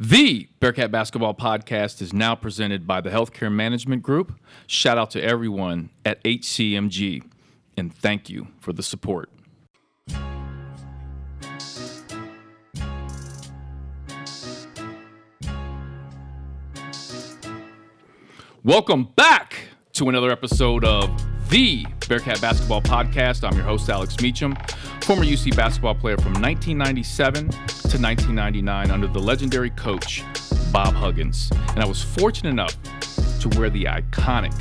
The Bearcat Basketball Podcast is now presented by the Healthcare Management Group. Shout out to everyone at HCMG and thank you for the support. Welcome back to another episode of the Bearcat Basketball Podcast. I'm your host, Alex Meacham, former UC basketball player from 1997 to 1999 under the legendary coach, Bob Huggins. And I was fortunate enough to wear the iconic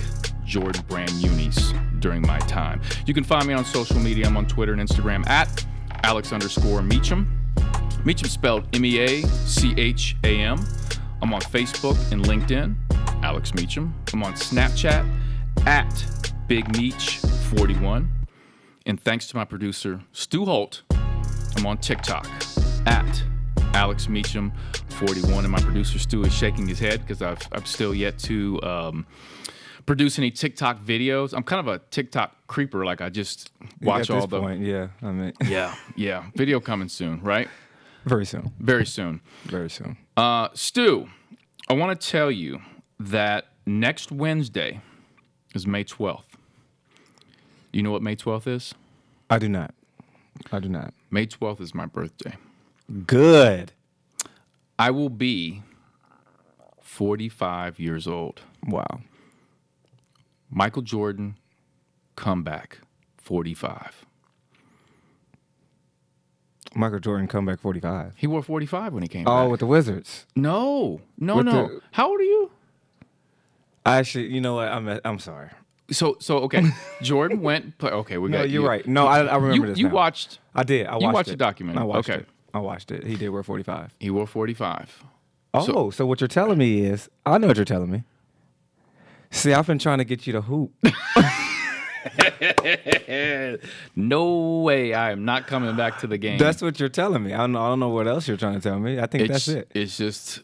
Jordan Brand unis during my time. You can find me on social media. I'm on Twitter and Instagram at Alex underscore Meacham. Meacham spelled M E A C H A M. I'm on Facebook and LinkedIn, Alex Meacham. I'm on Snapchat at Big Meach 41. And thanks to my producer, Stu Holt, I'm on TikTok at Alex Meacham 41. And my producer, Stu, is shaking his head because I've, I've still yet to um, produce any TikTok videos. I'm kind of a TikTok creeper. Like I just watch all the. point, yeah. I mean, Yeah, yeah. Video coming soon, right? very soon, Very soon. very soon. Uh, Stu, I want to tell you that next Wednesday is May 12th. You know what May 12th is? I do not. I do not. May 12th is my birthday. Good. I will be 45 years old. Wow. Michael Jordan, comeback, 45. Michael Jordan comeback 45. He wore 45 when he came Oh, back. with the Wizards. No, no, With no. the- How old are you? I actually, you know what? I'm I'm sorry. So, so okay. Jordan went. Play, okay, we No, got you're you. right. No, I, I remember You, this. you now. watched. I did. I watched you watched it. the documentary. I watched Okay. it. I watched it. He did wear 45. He wore 45. Oh, so, what you're telling me is, I know what you're telling me. See, I've been trying to get you to hoop. no way. I am not coming back to the game. That's what you're telling me. I don't know, I don't know what else you're trying to tell me. I think it's, that's it. It's just,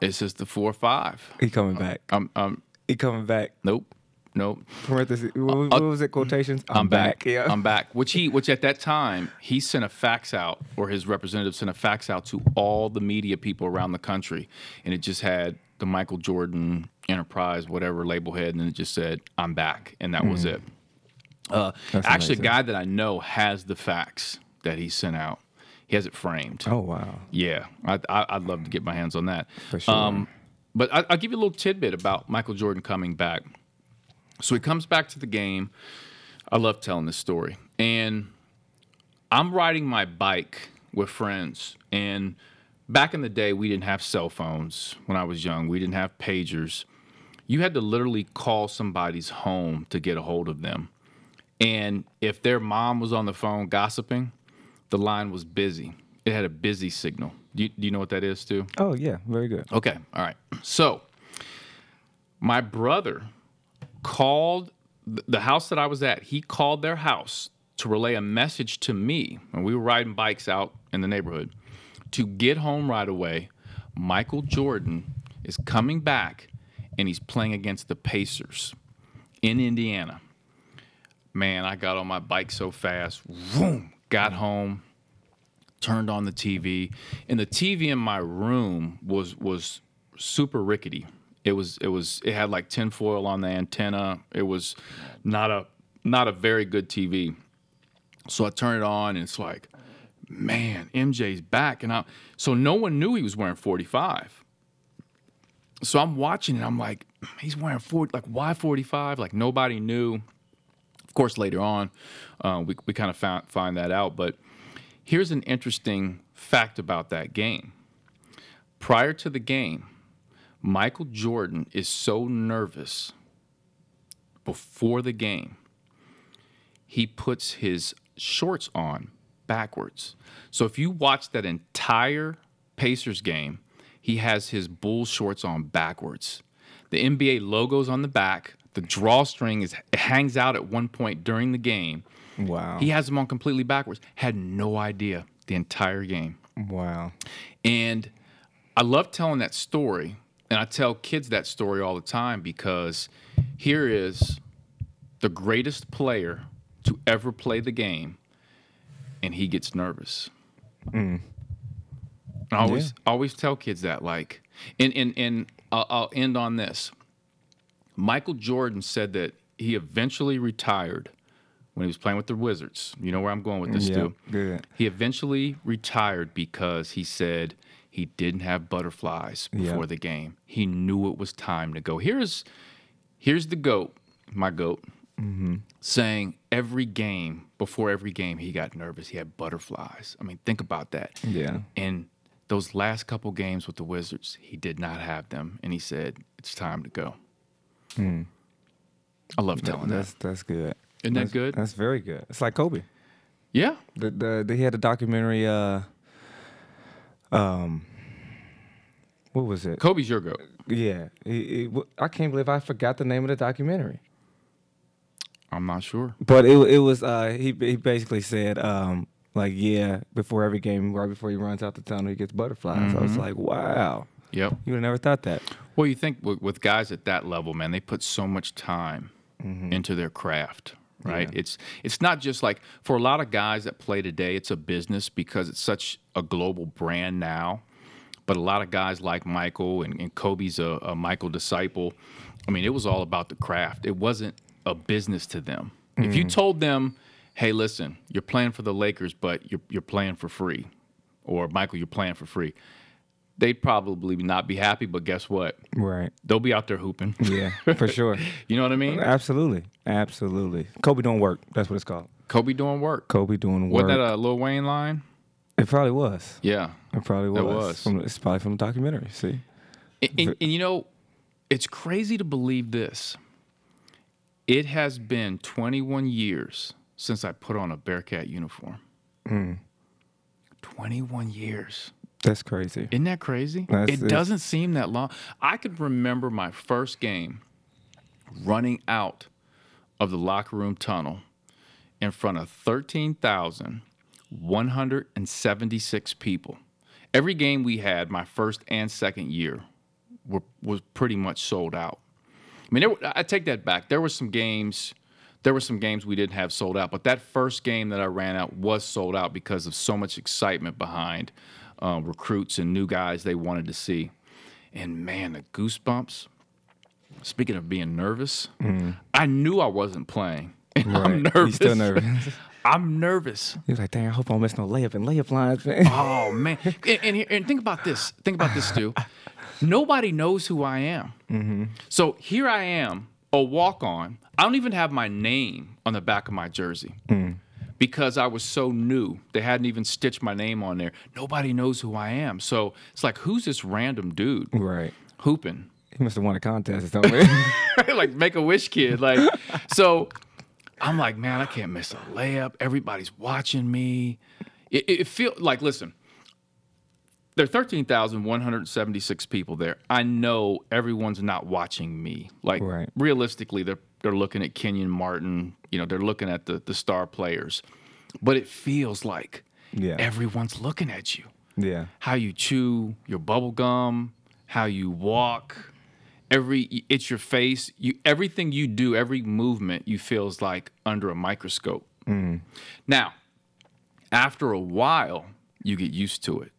it's just the four or five. He coming back. I'm, I'm. He coming back. Nope. Nope. Parentheses. What, what was it? Quotations. I'm, back. Yeah. I'm back. Which he, which at that time, he sent a fax out, or his representative sent a fax out to all the media people around the country, and it just had the Michael Jordan Enterprise, whatever label head, and it just said, "I'm back," and that was it. Uh, actually, a guy that I know has the fax that he sent out. He has it framed. Oh wow. Yeah, I, I, I'd love to get my hands on that. For sure. Um, but I, I'll give you a little tidbit about Michael Jordan coming back. So he comes back to the game. I love telling this story. And I'm riding my bike with friends. And back in the day, we didn't have cell phones when I was young, we didn't have pagers. You had to literally call somebody's home to get a hold of them. And if their mom was on the phone gossiping, the line was busy. It had a busy signal. Do you, do you know what that is, too? Oh yeah. Very good. Okay, all right. So, my brother called the house that I was at. He called their house to relay a message to me, and we were riding bikes out in the neighborhood to get home right away. Michael Jordan is coming back, and he's playing against the Pacers in Indiana. Man, I got on my bike so fast. Vroom, got home turned on the TV, and the TV in my room was was super rickety. It was it was it had like tinfoil on the antenna. It was not a not a very good TV. So I turn it on, and it's like, man, MJ's back, and I so no one knew he was wearing 45. So I'm watching it. I'm like, he's wearing 40. Like, why 45? Like nobody knew. Of course, later on, uh, we we kind of found find that out, but Here's an interesting fact about that game. Prior to the game, Michael Jordan is so nervous before the game, he puts his shorts on backwards. So if you watch that entire Pacers game, he has his bull shorts on backwards. The NBA logo's on the back. The drawstring is hangs out at one point during the game. Wow. He has them on completely backwards. Had no idea the entire game. wow. And I love telling that story. And I tell kids that story all the time because here is the greatest player to ever play the game, and he gets nervous. I I always always tell kids that like, and and and I'll, I'll end on this. Michael Jordan said that he eventually retired when he was playing with the Wizards. You know where I'm going with this mm, Yeah, too. good. He eventually retired because he said he didn't have butterflies Yeah. before the game. He knew it was time to go. Here's here's the goat, my goat, Mm-hmm. saying every game before every game he got nervous. He had butterflies. I mean, think about that. Yeah. And those last couple games with the Wizards, he did not have them, and he said it's time to go. I love telling that. That's that's good. Isn't that good? That's very good. It's like Kobe. Yeah, The, the, the he had a documentary. Uh, um, what was it? Kobe's your goat. Yeah, he, w- I can't believe I forgot the name of the documentary. I'm not sure. But it it was uh he he basically said um like yeah before every game right before he runs out the tunnel he gets butterflies. I Mm-hmm. was like wow Yep. you would have never thought that. Well, you think with, with guys at that level, man, they put so much time into their craft, right? Yeah. It's it's not just like for a lot of guys that play today, it's a business because it's such a global brand now. But a lot of guys like Michael and, and Kobe's a, a Michael disciple. I mean, it was all about the craft. It wasn't a business to them. If you mm. told them, "Hey, listen, you're playing for the Lakers, but you're you're playing for free," or Michael, you're playing for free, they'd probably not be happy. But guess what? Right. They'll be out there hooping. Yeah, for sure. you know what I mean? Absolutely, absolutely. Kobe doing work. That's what it's called. Kobe doing work. Kobe doing work. Wasn't that a Lil Wayne line? it probably was. Yeah. It probably was. It was. From, it's probably from the documentary. See. And, and, and you know, it's crazy to believe this. It has been 21 years since I put on a Bearcat uniform. Mm. 21 years. That's crazy. Isn't that crazy? That's- it doesn't seem that long. I could remember my first game running out of the locker room tunnel in front of 13,176 people. Every game we had, my first and second year, were, was pretty much sold out. I mean, there, I take that back. There were some games. There were some games we didn't have sold out, but that first game that I ran out was sold out because of so much excitement behind uh, recruits and new guys they wanted to see. And man, the goosebumps. Speaking of being nervous, mm-hmm. I knew I wasn't playing. And I'm Right. nervous. He's still nervous. I'm nervous. He was like, "Dang, I hope I don't miss no layup and layup lines, man." Oh man! And, and, here- and think about this. Think about this, Stu. Nobody knows who I am. Mm-hmm. So here I am, a walk on. I don't even have my name on the back of my jersey mm. Because I was so new. They hadn't even stitched my name on there. Nobody knows who I am. So it's like, who's this random dude right. hooping? He must have won a contest or something. like make a wish kid. Like so I'm like, man, I can't miss a layup. Everybody's watching me. It, it feel like listen, there are 13,176 people there. I know everyone's not watching me. Like Right. realistically, they're they're looking at Kenyon Martin, you know, they're looking at the the star players. But it feels like Yeah. everyone's looking at you yeah. how you chew your bubble gum, how you walk, every it's your face, you everything you do, every movement you feels like under a microscope. Mm. Now, after a while, you get used to it.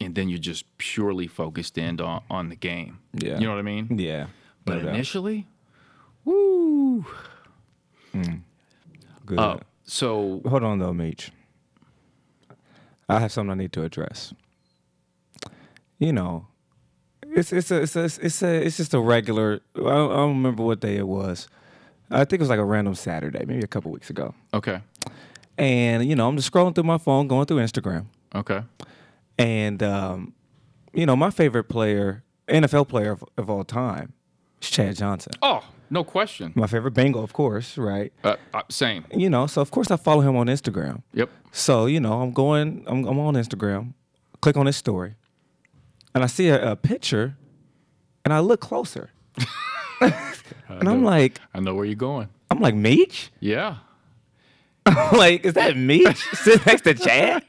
And then you're just purely focused in on, on the game. Yeah. You know what I mean? Yeah. But No initially, woo. Good. Uh, so Hold on though, Meach. I have something I need to address. You know, it's it's a it's a, it's a it's just a regular. I don't, I don't remember what day it was. I think it was like a random Saturday, maybe a couple weeks ago. okay. And you know, I'm just scrolling through my phone, going through Instagram, Okay. and um, you know, my favorite player, NFL player of, of all time, is Chad Johnson. Oh, no question. My favorite Bengal, of course, right? Uh, uh, same. You know, so of course I follow him on Instagram. Yep. So you know, I'm going, I'm, I'm on Instagram, click on his story, and I see a, a picture, and I look closer, and I'm like, I know where you're going. I'm like Meech, Yeah. like is that Meech sitting next to Chad?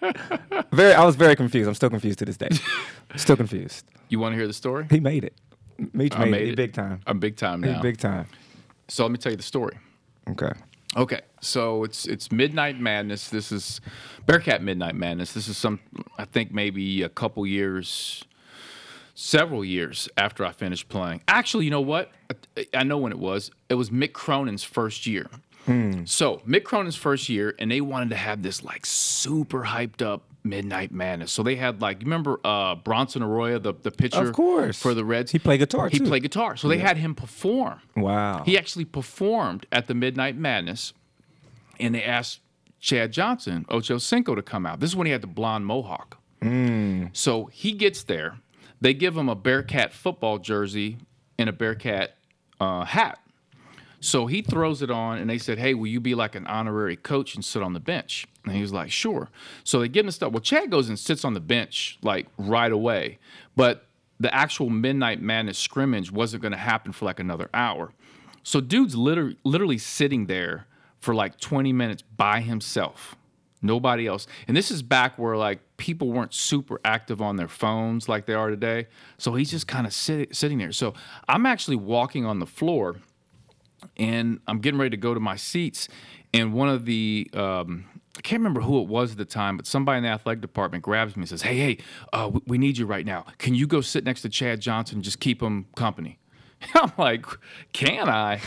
Very, I was very confused. I'm still confused to this day. Still confused. You want to hear the story? He made it. Meech I made, made it. Big time. I'm big time now. big time. So let me tell you the story. Okay. Okay, so it's it's Midnight Madness. This is Bearcat Midnight Madness. This is some, I think maybe a couple years, several years after I finished playing. Actually, you know what? I, I know when it was. It was Mick Cronin's first year. Hmm. So Mick Cronin's first year, and they wanted to have this like super hyped up Midnight Madness. So they had like, you remember uh, Bronson Arroyo, the the pitcher, Of course. for the Reds. He played guitar, He too. played guitar. So they had him perform. Wow. He actually performed at the Midnight Madness, and they asked Chad Johnson, Ocho Cinco, to come out. This is when he had the blonde mohawk. So he gets there. They give him a Bearcat football jersey and a Bearcat uh, hat. So he throws it on, and they said, "Hey, will you be like an honorary coach and sit on the bench?" And he was like, "Sure." So they give him stuff. Well, Chad goes and sits on the bench like right away, but the actual Midnight Madness scrimmage wasn't going to happen for like another hour. So dude's literally literally sitting there for like 20 minutes by himself. Nobody else. And this is back where like people weren't super active on their phones like they are today. So he's just kind of sit, sitting there. So I'm actually walking on the floor and I'm getting ready to go to my seats. And one of the, um, I can't remember who it was at the time, but somebody in the athletic department grabs me and says, Hey, hey, uh, we, we need you right now. Can you go sit next to Chad Johnson and just keep him company? I'm like, Can I?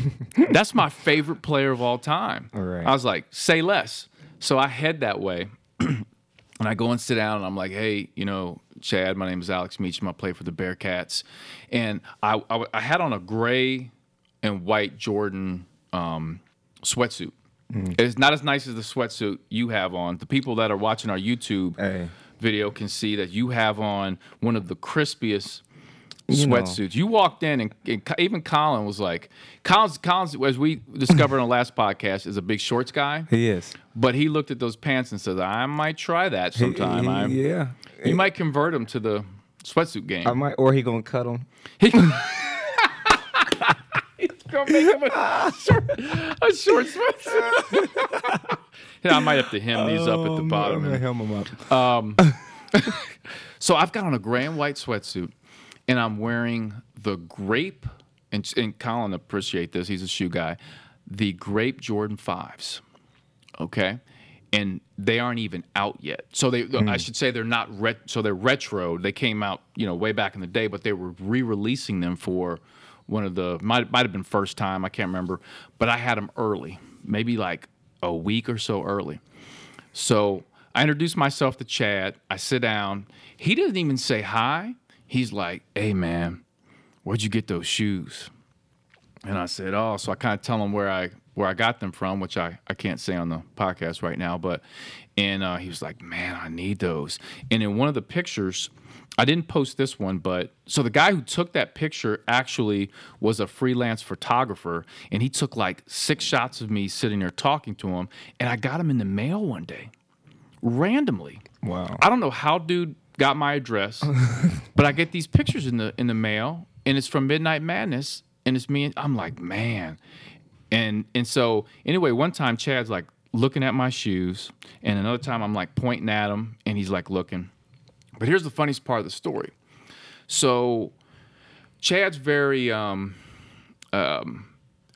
That's my favorite player of all time. All right. I was like, Say less. So I head that way. And I go and sit down, and I'm like, "Hey, you know, Chad, my name is Alex Meacham. I play for the Bearcats." And I, I, I had on a gray and white Jordan um, sweatsuit. Mm. It's not as nice as the sweatsuit you have on. The people that are watching our YouTube Hey. video can see that you have on one of the crispiest You know. sweatsuits. You walked in, and, and even Colin was like, "Colin's, Colin's, as we discovered on the last podcast, is a big shorts guy." He is. But he looked at those pants and said, "I might try that sometime. He- I'm, yeah. You might convert him to the sweatsuit game. I might, or he gonna cut him. He- gonna make him a short, a short sweatsuit. yeah, I might have to hem these up at the oh, bottom. I'm gonna hem him up. Um, so I've got on a gray and white sweatsuit, and I'm wearing the grape. And, and Colin appreciate this. He's a shoe guy. The grape Jordan fives. Okay. And they aren't even out yet. So they, hmm. I should say, they're not. Ret- so they're retro. They came out, you know, way back in the day, but they were re-releasing them for one of the might might have been first time. I can't remember, but I had them early, maybe like a week or so early. So I introduce myself to Chad. I sit down. He doesn't even say hi. He's like, "Hey, man, where'd you get those shoes?" And I said, "Oh." So I kind of tell him where I where I got them from, which I I can't say on the podcast right now. But and uh, he was like, "Man, I need those." And in one of the pictures. I didn't post this one, but so the guy who took that picture actually was a freelance photographer, and he took like six shots of me sitting there talking to him, and I got him in the mail one day randomly. Wow. I don't know how dude got my address, but I get these pictures in the in the mail, and it's from Midnight Madness, and it's me. And I'm like, man, and and so anyway, one time Chad's like looking at my shoes, and another time I'm like pointing at him, and he's like looking. But here's the funniest part of the story. So Chad's very um, um,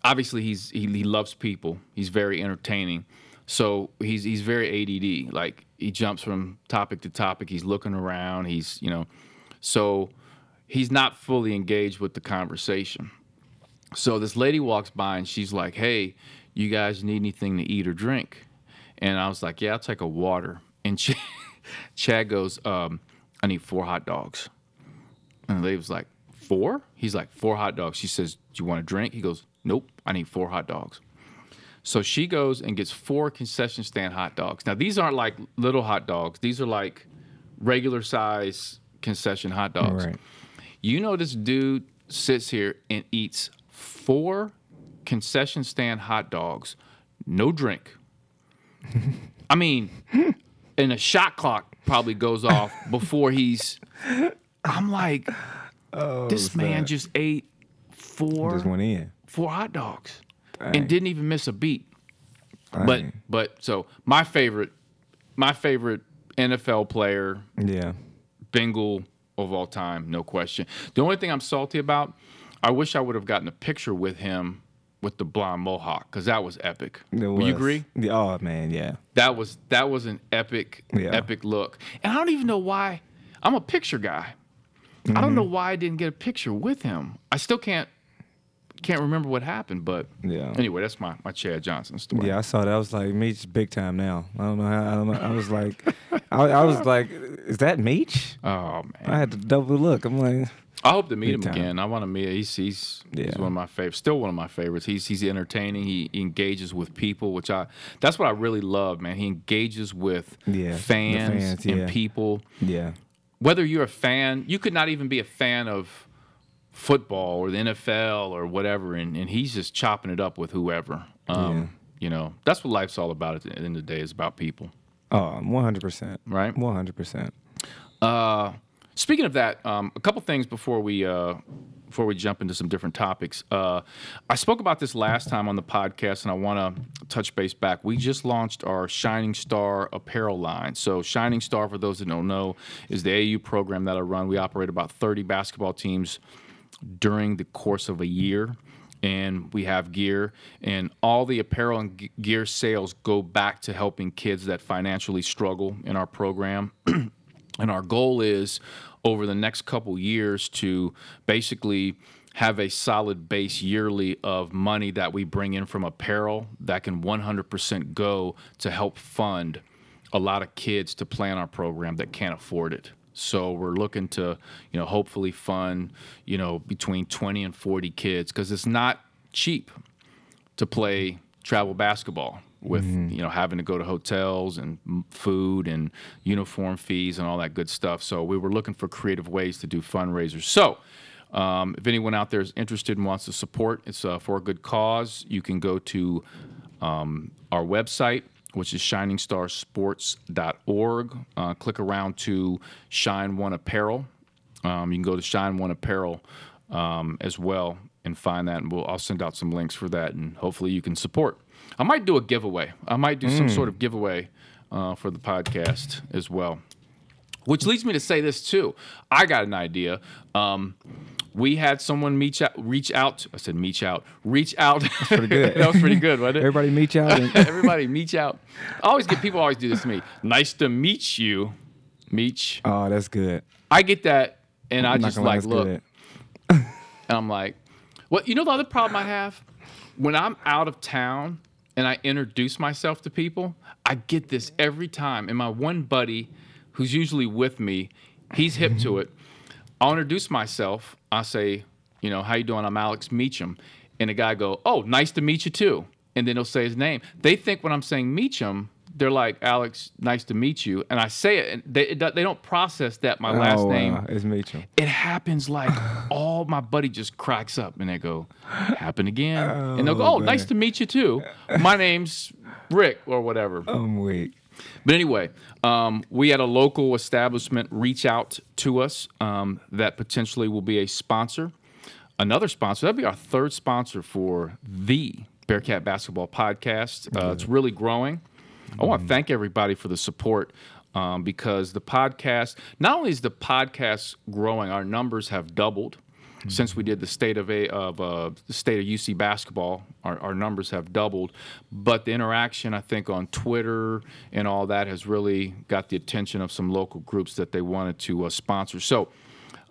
obviously he's he, he loves people. He's very entertaining. So he's he's very ADD. Like he jumps from topic to topic. He's looking around. He's you know, so he's not fully engaged with the conversation. So this lady walks by and she's like, "Hey, you guys need anything to eat or drink?" And I was like, "Yeah, I'll take a water." And Ch- Chad goes, um, "I need four hot dogs." And the lady was like, Four? He's like, Four hot dogs. She says, Do you want a drink? He goes, Nope, I need four hot dogs. So she goes and gets four concession stand hot dogs. Now, these aren't like little hot dogs, these are like regular size concession hot dogs. Right. You know, this dude sits here and eats four concession stand hot dogs, no drink. I mean, and a shot clock probably goes off before he's. I'm like, oh, this man just ate four Just went in. four hot dogs Dang. and didn't even miss a beat. But but so my favorite, my favorite NFL player yeah. Bengal of all time, no question. The only thing I'm salty about, I wish I would have gotten a picture with him with the blonde mohawk because that was epic. It Would you agree? Yeah, Oh man, yeah. That was that was an epic Yeah. epic look. And I don't even know why. I'm a picture guy. I Mm-hmm. don't know why I didn't get a picture with him. I still can't can't remember what happened, but Yeah. Anyway, that's my my Chad Johnson story. Yeah, I saw that. I was like, Meech's big time now. I don't know how. I, don't know. I was like, I, I was like, is that Meech? Oh man. I had to double look. I'm like, I hope to meet him time. again. I want to meet. He's he's, he's one of my favorites. Still one of my favorites. He's he's entertaining. He, he engages with people, which I that's what I really love, man. He engages with Yeah, fans, fans, and yeah. people. yeah, Whether you're a fan, you could not even be a fan of football or the NFL or whatever, and, and he's just chopping it up with whoever. Um, You know, that's what life's all about. At the end of the day, is about people, oh, 100 percent, right? 100 percent. Uh, speaking of that, um, a couple things before we uh, before we jump into some different topics. Uh, I spoke about this last time on the podcast, and I want to touch base back. We just launched our Shining Star apparel line. So, Shining Star, for those that don't know, is the AU program that I run. We operate about 30 basketball teams during the course of a year. And we have gear, and all the apparel and gear sales go back to helping kids that financially struggle in our program. And our goal is over the next couple years to basically have a solid base yearly of money that we bring in from apparel that can 100% go to help fund a lot of kids to play on our program that can't afford it. So we're looking to, you know, hopefully fund, you know, between 20 and 40 kids because it's not cheap to play travel basketball with you know having to go to hotels and food and uniform fees and all that good stuff. So we were looking for creative ways to do fundraisers. So um, if anyone out there is interested and wants to support, it's uh, for a good cause. You can go to um, our website, which is shiningstarsports.org. Uh, click around to Shine One Apparel. Um, you can go to Shine One Apparel um, as well and find that, and we'll I'll send out some links for that, and hopefully you can support. I might do a giveaway. I might do some sort of giveaway uh, for the podcast as well. Which leads me to say this too. I got an idea. Um, we had someone reach out, reach out. I said reach out, reach out. That's pretty good. that was pretty good, wasn't it? Everybody meet y'all. And, Everybody meet out. I always get people always do this to me. Nice to meet you, Meech. oh, that's good. I get that, and I I'm not just like look, and I'm like, well, you know the other problem I have when I'm out of town and I introduce myself to people, I get this every time. And my one buddy, who's usually with me, he's hip to it. I'll introduce myself. I say, you know, how you doing? I'm Alex Meacham, and the guy go, oh, nice to meet you too. And then he'll say his name. They think when I'm saying Meacham, they're like, Alex, nice to meet you. And I say it, and they, it, they don't process that my last oh, wow. name is Meacham. it happens like all my buddy just cracks up and they go, happen again. and they'll go, Oh, oh, nice to meet you too. My name's Rick or whatever. I'm weak. But anyway, um, we had a local establishment reach out to us um, that potentially will be a sponsor. Another sponsor, that'd be our third sponsor for the Bearcat Basketball Podcast. Uh, It's really growing. I want to thank everybody for the support um, because the podcast, not only is the podcast growing, our numbers have doubled since we did the state of a of uh, the state of UC basketball. Our, our numbers have doubled, but the interaction I think on Twitter and all that has really got the attention of some local groups that they wanted to uh, sponsor. So.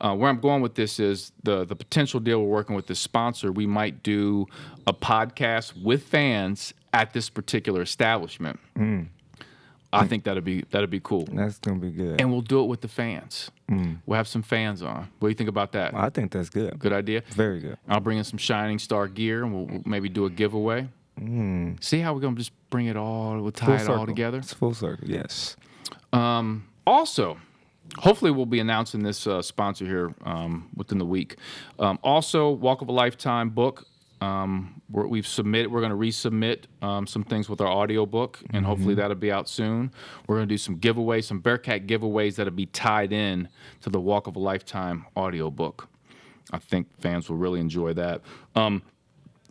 Uh, where I'm going with this is the the potential deal we're working with this sponsor. We might do a podcast with fans at this particular establishment. I think that'd be that'd be cool, That's gonna be good. and we'll do it with the fans. We'll have some fans on. What do you think about that? I think that's good. Good idea. Very good. I'll bring in some Shining Star gear, and we'll, we'll maybe do a giveaway. See how we're gonna just bring it all, we'll tie it all together. It's full circle. Yes. Um, also, hopefully, we'll be announcing this uh, sponsor here um, within the week. Um, also, Walk of a Lifetime book. Um, we're, we've submitted. We're going to resubmit um, some things with our audio book, and hopefully that'll be out soon. We're going to do some giveaways, some Bearcat giveaways that'll be tied in to the Walk of a Lifetime audio book. I think fans will really enjoy that. Um,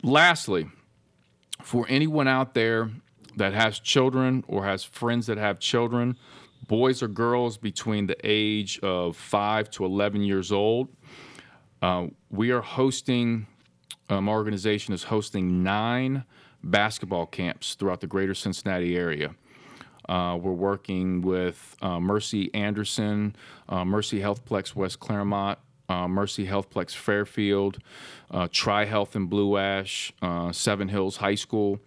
lastly, for anyone out there that has children or has friends that have children, boys or girls between the age of 5 to 11 years old, uh, we are hosting um, our organization is hosting nine basketball camps throughout the greater Cincinnati area. Uh, we're working with uh, Mercy Anderson, uh, Mercy Healthplex West Claremont, uh, Mercy Healthplex Fairfield, uh, TriHealth in Blue Ash, uh, Seven Hills High School.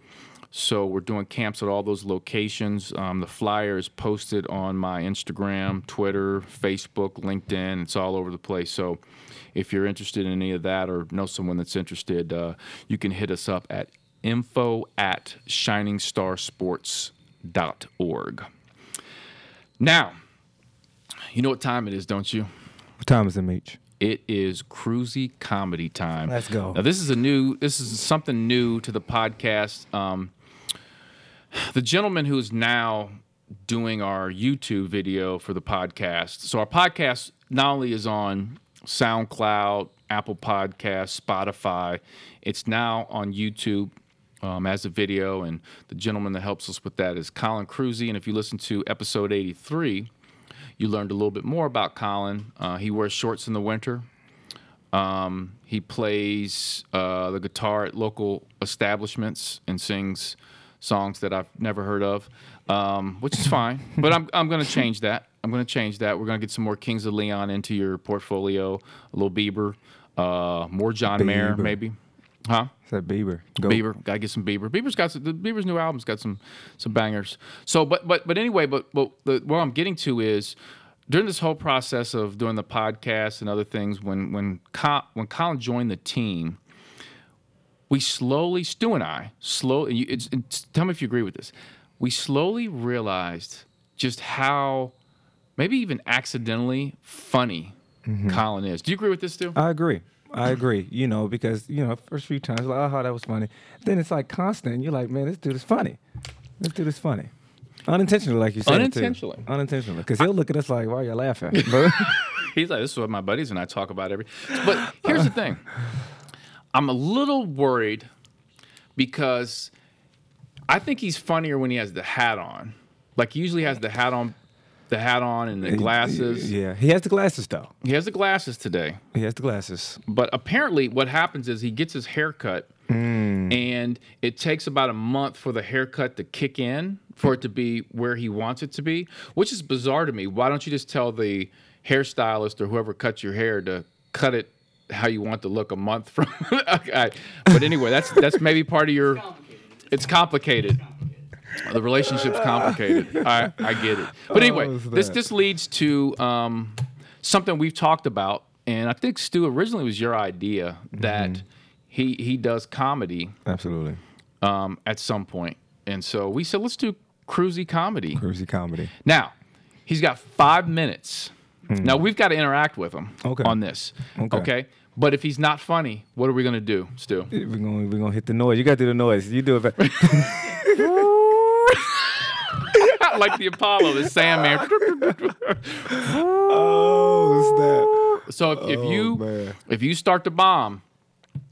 So we're doing camps at all those locations. Um, the flyer is posted on my Instagram, Twitter, Facebook, LinkedIn. It's all over the place. So if you're interested in any of that or know someone that's interested, uh, you can hit us up at info at shiningstarsports.org. Now, you know what time it is, don't you? What time is it, Meech? It is cruisy comedy time. Let's go. Now, this is a new. This is something new to the podcast. Um, the gentleman who is now doing our YouTube video for the podcast. So our podcast not only is on SoundCloud, Apple Podcasts, Spotify, it's now on YouTube. Um, as a video, and the gentleman that helps us with that is Colin Cruzy. And if you listen to episode 83, you learned a little bit more about Colin. Uh, he wears shorts in the winter. Um, he plays uh, the guitar at local establishments and sings songs that I've never heard of, um, which is fine. but I'm, I'm going to change that. I'm going to change that. We're going to get some more Kings of Leon into your portfolio, a little Bieber, uh, more John Mayer, maybe. Huh? Is that Bieber? Go. Bieber, gotta get some Bieber. Bieber's got some, the Bieber's new album's got some some bangers. So, but but but anyway, but but the, what I'm getting to is during this whole process of doing the podcast and other things, when when Col- when Colin joined the team, we slowly Stu and I slow. and You, it's, it's, tell me if you agree with this. We slowly realized just how maybe even accidentally funny mm-hmm. Colin is. Do you agree with this, Stu? I agree. I agree. You know, because you know, first few times, like, oh, that was funny. Then it's like constant. You're like, man, this dude is funny. This dude is funny. Unintentionally, like you said. too. Unintentionally. Unintentionally, because he'll look at us like, why are you laughing? He's like, this is what my buddies and I talk about every. But here's the thing, I'm a little worried because I think he's funnier when he has the hat on. Like he usually has the hat on, the hat on and the glasses. Yeah, he has the glasses though. He has the glasses today. He has the glasses. But apparently, what happens is he gets his haircut, hmm. and it takes about a month for the haircut to kick in, for it to be where he wants it to be, which is bizarre to me. Why don't you just tell the hairstylist or whoever cuts your hair to cut it how you want to look a month from? okay. But anyway, that's that's maybe part of your. It's complicated. The relationship's complicated. I, I get it. But anyway, Oh, this this leads to um, something we've talked about, and I think Stu originally was your idea that he he does comedy Absolutely. um, at some point. and so we said let's do cruisy comedy. Cruisy comedy. Now, he's got five minutes. Now we've got to interact with him Okay. on this. Okay. But if he's not funny, what are we gonna do, Stu? We're gonna we're gonna hit the noise. You gotta do the noise. You do it. Like the Apollo, the Sandman. oh that. So if, if oh, you man. if you start the bomb,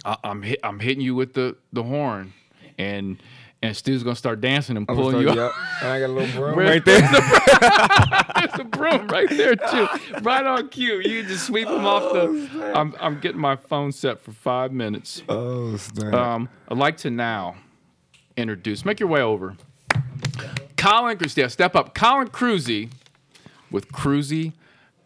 I, I'm hit, I'm hitting you with the the horn, and and Stu's gonna start dancing and pulling you. up. I got a little broom Where- right there. There's a broom right there too, right on cue. You just sweep them off the. I'm I'm getting my phone set for five minutes. oh snap. Um, I'd like to now introduce. Make your way over. Colin, yeah, step up. Colin Cruzy with Cruzy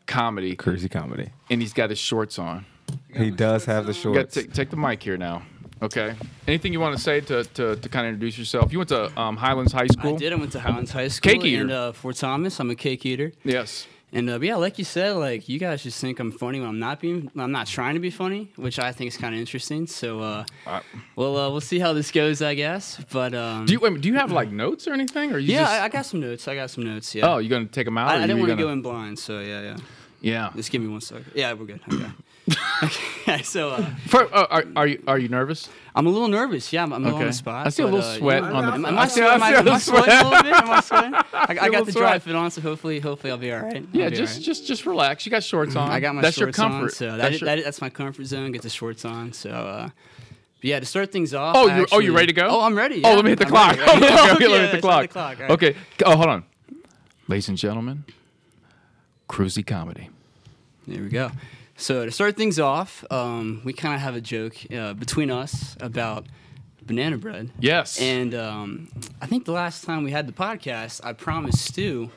Comedy, Cruisy comedy. and he's got his shorts on. He does have the shorts. to take, take the mic here now. Okay. Anything you want to say to, to, to kind of introduce yourself? You went to um, Highlands High School. I did. I went to Highlands High School Cake eater. and uh, Fort Thomas. I'm a cake eater, Yes. and uh, but yeah, like you said, like you guys just think I'm funny when I'm not being, I'm not trying to be funny, which I think is kind of interesting. So, uh, Uh, well, uh, we'll see how this goes, I guess. But um, do you wait, do you have like notes or anything? Or you yeah, just, I, I got some notes. I got some notes. Yeah. oh, you gonna take them out? I, I didn't want to gonna- go in blind, so yeah, yeah. Yeah. Just give me one second. Yeah, we're good. Okay. Okay. So uh, For, uh, are, are you are you nervous? I'm a little nervous. Yeah, I'm, I'm a little on the spot. I see a little uh, sweat yeah. on the- Am, I I see- sweating? I see Am I, am I sweat. sweating a little bit? Am I sweating? I, I got the dry fit on, so hopefully, hopefully I'll be all right. I'll Yeah, just right. just just relax. You got shorts on. I got my That's shorts your comfort. on, so that that's your- that that's my comfort zone. Get the shorts on, so. Uh, yeah, to start things off. Oh, I you oh you ready to go? Oh, I'm ready. Oh, let me hit the I'm clock. ready, Okay, ready. okay, okay, let me hit the clock. clock. all right. Okay. Oh, hold on. Ladies and gentlemen, Cruisy Comedy. There we go. So to start things off, um, we kind of have a joke uh, between us about banana bread. Yes. And um, I think the last time we had the podcast, I promised Stu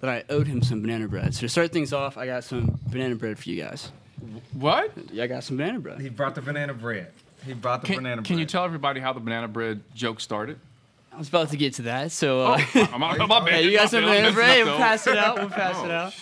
that I owed him some banana bread. So to start things off, I got some banana bread for you guys. what? Yeah, I got some banana bread. He brought the banana bread. He brought the Can, banana bread. can you tell everybody how the banana bread joke started? I was about to get to that. So uh, I'm on, my bad. yeah, you got some My bad. I'm banana bread. We'll pass it out. We'll pass Oh, it out.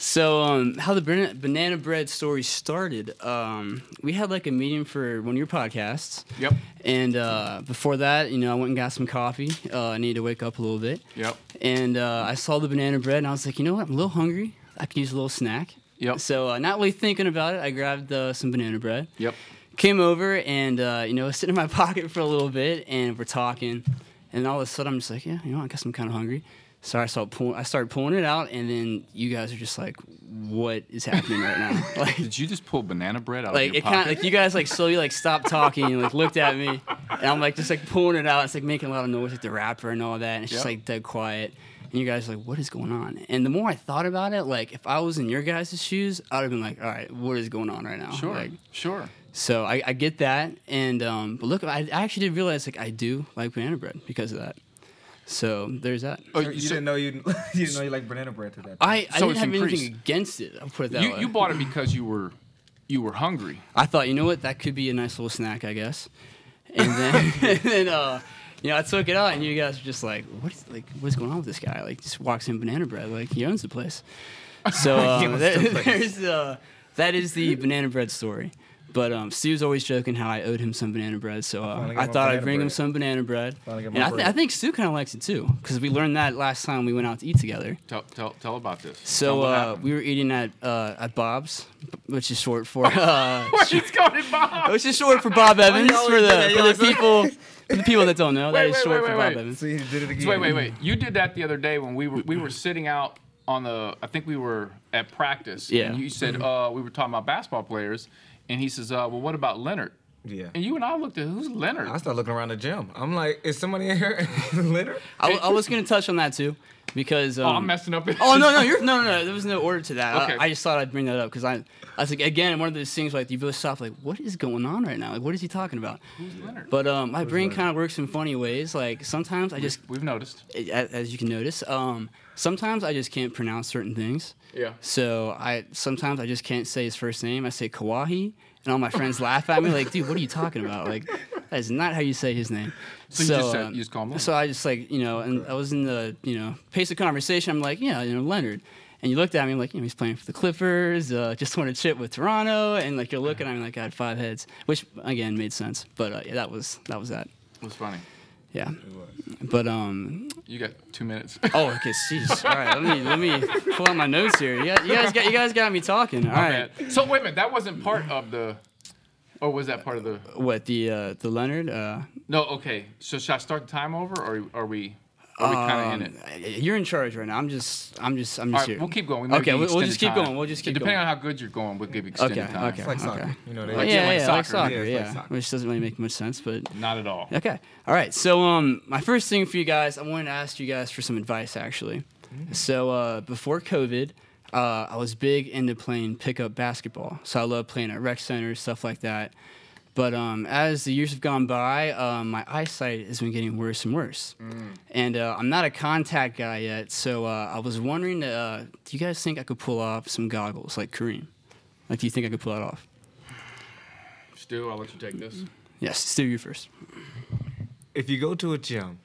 So, um, how the banana, bread story started? Um, we had like a meeting for one of your podcasts. Yep. and uh, before that, you know, I went and got some coffee. Uh, I needed to wake up a little bit, Yep. and uh, I saw the banana bread, and I was like, you know what? I'm a little hungry. I could use a little snack. Yep. So, uh, not really thinking about it, I grabbed uh, some banana bread Yep. came over and uh, you know sitting in my pocket for a little bit and we're talking and all of a sudden i'm just like yeah you know i guess i'm kind of hungry so i started, pull- I started pulling it out and then you guys are just like what is happening right now like Did you just pull banana bread out like of your it kind of like you guys like slowly like stopped talking and like looked at me and i'm like just like pulling it out it's like making a lot of noise like the rapper and all that and it's just like dead quiet and you guys are like what is going on and the more i thought about it like if i was in your guys' shoes i'd have been like all right what is going on right now sure. Like, sure. so I, I get that, and um, but look, I, I actually did realize like I do like banana bread because of that. So there's that. Oh, You so didn't know you, you didn't know you like banana bread to that. I, I So didn't it's have anything against it. I'll put it that you, way. you bought it because you were you were hungry. I thought, you know what, that could be a nice little snack, I guess. And then, and then uh, you know, I took it out, and you guys were just like, what is like, what's going on with this guy? Like, just walks in banana bread, like he owns the place. So He uh, owns the place. there's uh, that is the banana bread story. But um, Stu's always joking how I owed him some banana bread, so uh, Finally got I thought I'd banana bring him some banana bread. Finally And I, th- bread. I think Stu kind of likes it too, because we learned that last time we went out to eat together. Tell tell tell about this. So what uh, we were eating at uh, at Bob's, which is short for uh, He's going Bob. which is short for Bob Evans for the for the people for the people that don't know. Wait, that is wait, short wait, for wait, Bob wait. Evans. See, he did it again. So wait, wait, wait. You did that the other day when we were we were sitting out on the I think we were at practice. Yeah. And you said uh, we were talking about basketball players, and he says, uh, "Well, what about Leonard?" Yeah. And you and I looked at who's Leonard. I started looking around the gym. I'm like, is somebody in here litter? I, I was gonna touch on that too, because um, oh, I'm messing up. Oh no no you're no no no there was no order to that. I- Okay. I, just thought I'd bring that up because I I was like again one of those things like you really stop like what is going on right now like what is he talking about? Who's Leonard? But um my brain kind of works in funny ways like sometimes I just We've noticed. a- as you can notice um sometimes I just can't pronounce certain things. Yeah. So I sometimes I just can't say his first name. I say Kawahi, and all my friends laugh at me like, "Dude, what are you talking about? Like, that is not how you say his name." So you just said- um, you just call him Leonard. So I just like you know, and I was in the you know pace of conversation. I'm like, yeah, you know, Leonard. And you looked at me like, you know, he's playing for the Clippers. Uh, just want to chip with Toronto, and like you're looking at me like I had five heads, which again made sense. But uh, yeah, that was that was that. It was funny. Yeah. But um, You got two minutes. Oh, okay. Jeez. All right. Let me let me pull out my notes here. You guys, you guys got you guys got me talking. All My right. bad. So wait a minute, that wasn't part of the, or was that part of the? What the uh, the Leonard? Uh, No, okay. So should I start the time over, or are we, are we kind of in it? um, You're in charge right now. I'm just I'm just I'm just right, here. we'll keep going. We may Okay, give we'll- we'll just keep time. going. We'll just keep going. Depending going. on how good you're going, we'll give you extended Okay, time. okay. It's like okay. soccer. You know, they Like- yeah, like yeah, like soccer. soccer. Yeah, Yeah, like soccer. which doesn't really make much sense, but Not at all. okay. All right. So um, my first thing for you guys, I wanted to ask you guys for some advice actually. So uh, before COVID, uh, I was big into playing pickup basketball. So I love playing at rec centers, stuff like that. But um, as the years have gone by, um, my eyesight has been getting worse and worse. And uh, I'm not a contact guy yet, so uh, I was wondering, uh, do you guys think I could pull off some goggles like Kareem? Like, do you think I could pull that off? Stu, I'll let you take this. Yes, Stu, you first. If you go to a gym,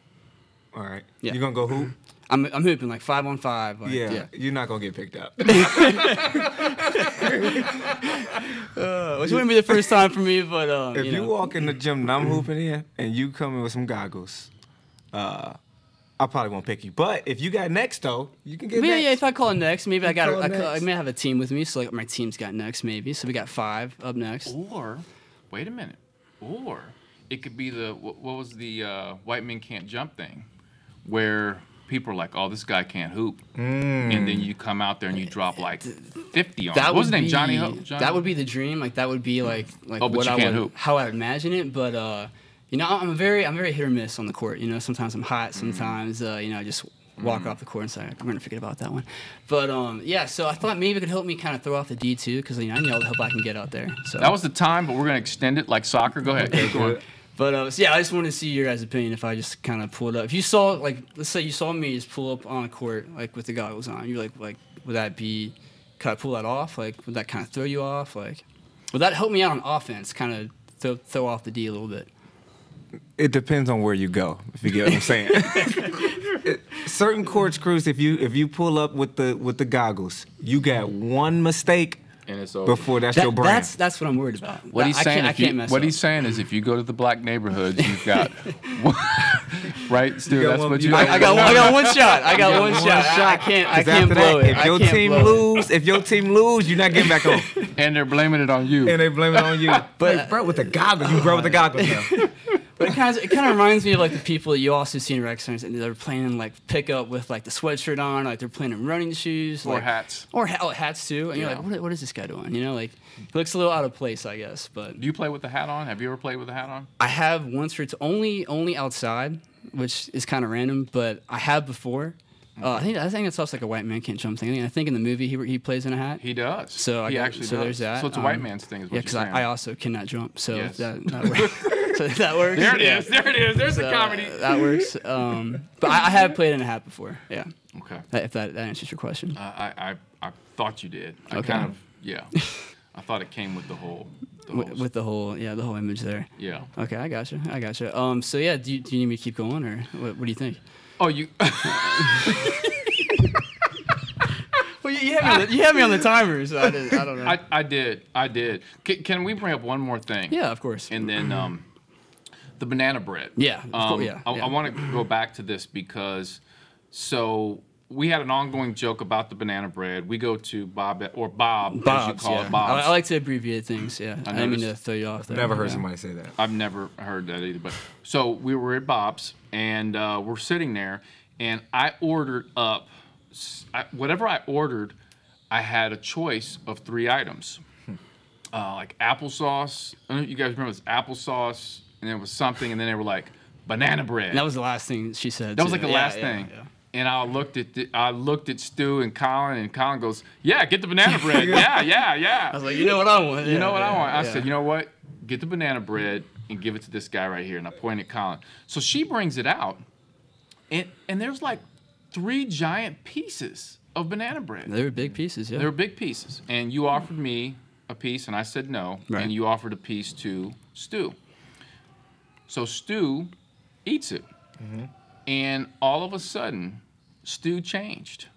all right, Yeah. you're gonna go hoop. I'm, I'm hooping like five on five. Like, yeah, yeah. you're not gonna get picked up. Uh, which wouldn't be the first time for me, but um, if you you, walk in the gym and I'm hooping in, and you come in with some goggles, uh, I probably won't pick you. But if you got next though, you can get But yeah, next. yeah. If I call it next, maybe I got. call I, call, I may have a team with me, so like my team's got next, maybe. So we got five up next. Or, wait a minute. Or it could be the what, what was the uh, white men can't jump thing, where people are like, "Oh, this guy can't hoop," and then you come out there and you drop like fifty on. him. That What was would his name? be, Johnny Ho. Johnny That would be the dream. Like that would be like like Oh, what I would hoop. how I imagine it. But uh, you know, I'm a very I'm very hit or miss on the court. You know, sometimes I'm hot, Mm. sometimes uh, you know I just walk off the court and say, I'm gonna forget about that one. But um, yeah, so I thought maybe it could help me kind of throw off the D two because you know I need all the help I can get out there. So That was the time, but we're gonna extend it like soccer. Go ahead. But uh, so yeah, I just wanted to see your guys' opinion if I just kind of pulled up. If you saw like, let's say you saw me just pull up on a court like with the goggles on, you're like, like, would that be? Could I pull that off? Like, would that kind of throw you off? Like, would that help me out on offense? Kind of throw, throw off the D a little bit. It depends on where you go. If you get what I'm saying. It- certain court screws, if you if you pull up with the with the goggles, you got one mistake And it's over. before that's That- your brand. that's that's what I'm worried about. What he's I saying, can't, I if you- can't mess what up. he's saying is, if you go to the black neighborhoods, you've got, right, Stu? That's one- what you you. got I, I got one, I got one shot. I got got one one shot. I- I can't I 'Cause can't blow that, it. If your team lose, if your team lose, you're not getting back on. and they're blaming it on you. and they blame it on you. But- But bro, with the goggles, you bro with the goggles now. But it kind of it kind of reminds me of like the people that you also see in rec centers, and they're playing in like pickup with like the sweatshirt on, like they're playing in running shoes, or like, hats. or ha- oh, hats too. And you're like, what, what is this guy doing? You know, like he looks a little out of place, I guess. But Do you play with the hat on? Have you ever played with the hat on? I have once or it's only only outside, which is kind of random, but I have before. Uh, I think I think it's also like a white man can't jump thing. I think, in the movie he he plays in a hat. He does. So I he got- actually so does. there's that. So it's a white Um, man's thing, Yeah, because. I, I also cannot jump, so Yes. that, that. so that works. there it yeah. is. There it is. There's the So, comedy. uh, that works. Um, but I, I have played in a hat before. Yeah, Okay. if that, that answers your question. Uh, I, I I thought you did. I Okay. kind of yeah. I thought it came with the whole. The with, with the whole yeah the whole image there. yeah. Okay, I gotcha. I gotcha. Um, so yeah, do you, do you need me to keep going or what, what do you think? Oh, you. Well, you, you, have, me on the, you have me on the timer, so I, didn't, I don't know. I, I did. I did. Can, can we bring up one more thing? yeah, of course. And then um, the banana bread. Yeah, of course, Um, yeah, I, yeah. I want to go back to this because so we had an ongoing joke about the banana bread. We go to Bob or Bob, as you call yeah. it, Bob's. I, I like to abbreviate things. Yeah, I, didn't mean to noticed. throw you off there. Never heard yeah. somebody say that. I've never heard that either. But so we were at Bob's and uh, we're sitting there, and I ordered up s- I, whatever I ordered. I had a choice of three items, uh, like applesauce. I don't know if you guys remember this applesauce, and it was something, and then they were like banana bread. And that was the last thing she said. That was like the Yeah, last yeah, thing. yeah. And I looked at the, I looked at Stu and Colin, and Colin goes, "Yeah, get the banana bread. yeah, yeah, yeah." I was like, you know what I want. You know what I want? I said, you know what? Get the banana bread and give it to this guy right here. And I pointed at Colin. So she brings it out, and and there's like three giant pieces of banana bread. They were big pieces. Yeah. They were big pieces. And you offered me a piece, and I said no. Right. And you offered a piece to Stu. So Stu eats it, Mm-hmm. and all of a sudden, Stu changed.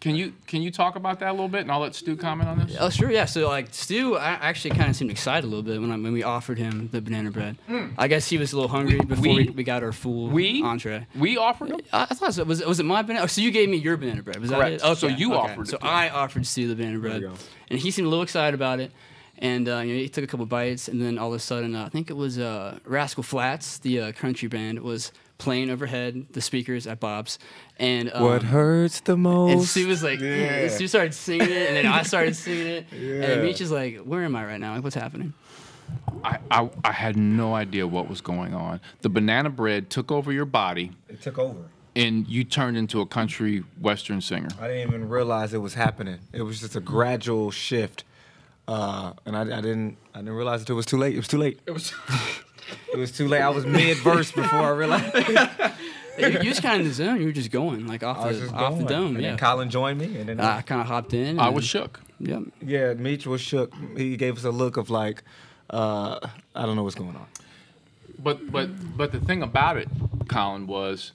Can you can you talk about that a little bit, and I'll let Stu comment on this. Oh sure, yeah. So like Stu, I actually kind of seemed excited a little bit when I, when we offered him the banana bread. I guess he was a little hungry before we, we- we, got our full We entree. We offered him. I, I thought so. Was was it my banana? Oh, so you gave me your banana bread? Was Correct. that it? So you okay. offered So to him. I offered Stu the banana bread, you go. and he seemed a little excited about it. And uh, you know, he took a couple bites, and then all of a sudden, uh, I think it was uh, Rascal Flatts, the uh, country band, was playing overhead the speakers at Bob's, and um, What hurts the most? And Stu was like, Yeah. Stu started singing it, and then I started singing it. And Yeah. then Meech is like, where am I right now? Like, what's happening? I, I I had no idea what was going on. The banana bread took over your body, it took over. and you turned into a country western singer. I didn't even realize it was happening. It was just a gradual shift, uh, and I, I didn't. I didn't realize it was too late. It was too late. It was. It was too late. I was mid verse before I realized. You, you was kind of in the zone. You were just going like off I was the just off the going. dome. And Yeah. then Colin joined me, and then I kind of hopped in. I was shook. Yep. yeah, Meech was shook. He gave us a look of like, uh, I don't know what's going on. But but but the thing about it, Colin, was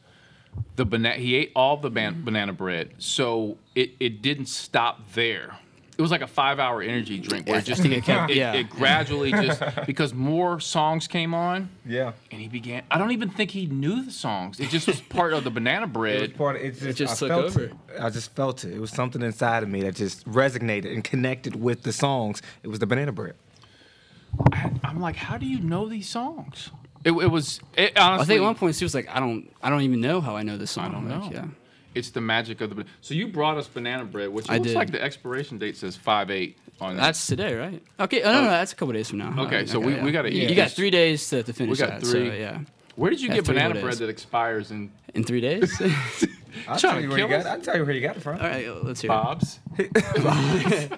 the banana. He ate all the ban- banana bread, so it it didn't stop there. It was like a five-hour energy drink where it just it kept- it, yeah. it gradually just because more songs came on, Yeah. and he began. I don't even think he knew the songs. It just was part of the banana It was bread. part of, it just, just I took felt over. It. I just felt it. It was something inside of me that just resonated and connected with the songs. It was the banana bread. I, I'm like, how do you know these songs? It, it was it, I think at one point Stu was like, I don't, I don't even know how I know this song. I don't Like. Yeah. It's the magic of the. ban- So you brought us banana bread, which I looks did. like the expiration date says five eight on. That. That's today, right? Okay. Oh, no, no, that's a couple days from now. Okay, so we- we gotta eat You got this. three days to, to finish We got that. three. So, yeah. Where did you Yeah, get three banana bread days. that expires in? In three days. I'll Trying tell to you where you kill got. us? I'll tell you where you got it from. All right, let's hear it. Bob's.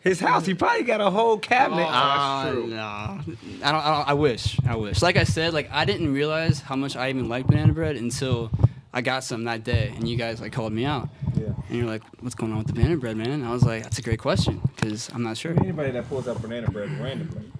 His house. He probably got a whole cabinet. Uh, no. I don't, I don't. I wish. I wish. Like I said, like I didn't realize how much I even liked banana bread until I got some that day, and you guys like called me out. Yeah. And you're like, "What's going on with the banana bread, man?" And I was like, "That's a great question, because I'm not sure." Anybody that pulls out banana bread randomly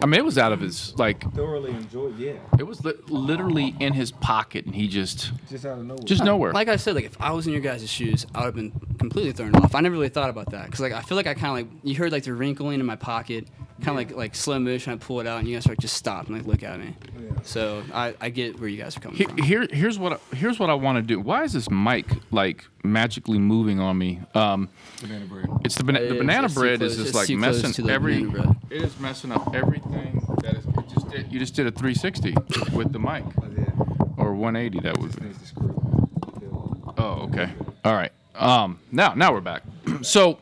I mean, it was out of his like. thoroughly enjoy. Yeah. It was li- literally in his pocket, and he just Just out of nowhere. just nowhere. Like I said, like if I was in your guys' shoes, I would have been completely thrown off. I never really thought about that because like I feel like I kind of like you heard like the wrinkling in my pocket, kind of like like slow motion. I pull it out, and you guys like just stop and like look at me. Yeah. So I, I get where you guys are coming Here, from. here, here's what I, here's what I want to do. Why is this mic like magically moving on me? Um, banana bread. it's the, bana- It the is. banana It's too bread close- is just it's like too close messing the every. banana bread. It is messing up everything. That is. It just did, you just did a 360 with the mic I did. or 180. That was. Just needs to screw. Oh, okay. All right. Um, now, now we're back. so,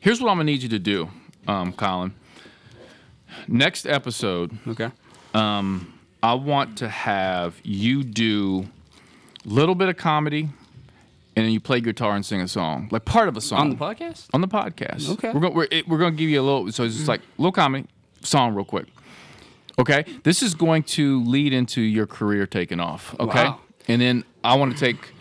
here's what I'm gonna need you to do, um, Colin. Next episode, Okay. Um, I want to have you do a little bit of comedy, and then you play guitar and sing a song, like part of a song On the podcast? on the podcast. Okay. We're going we're, it- we're going to give you a little so it's just like little comedy song real quick. Okay? This is going to lead into your career taking off, okay? Wow. And then I want to take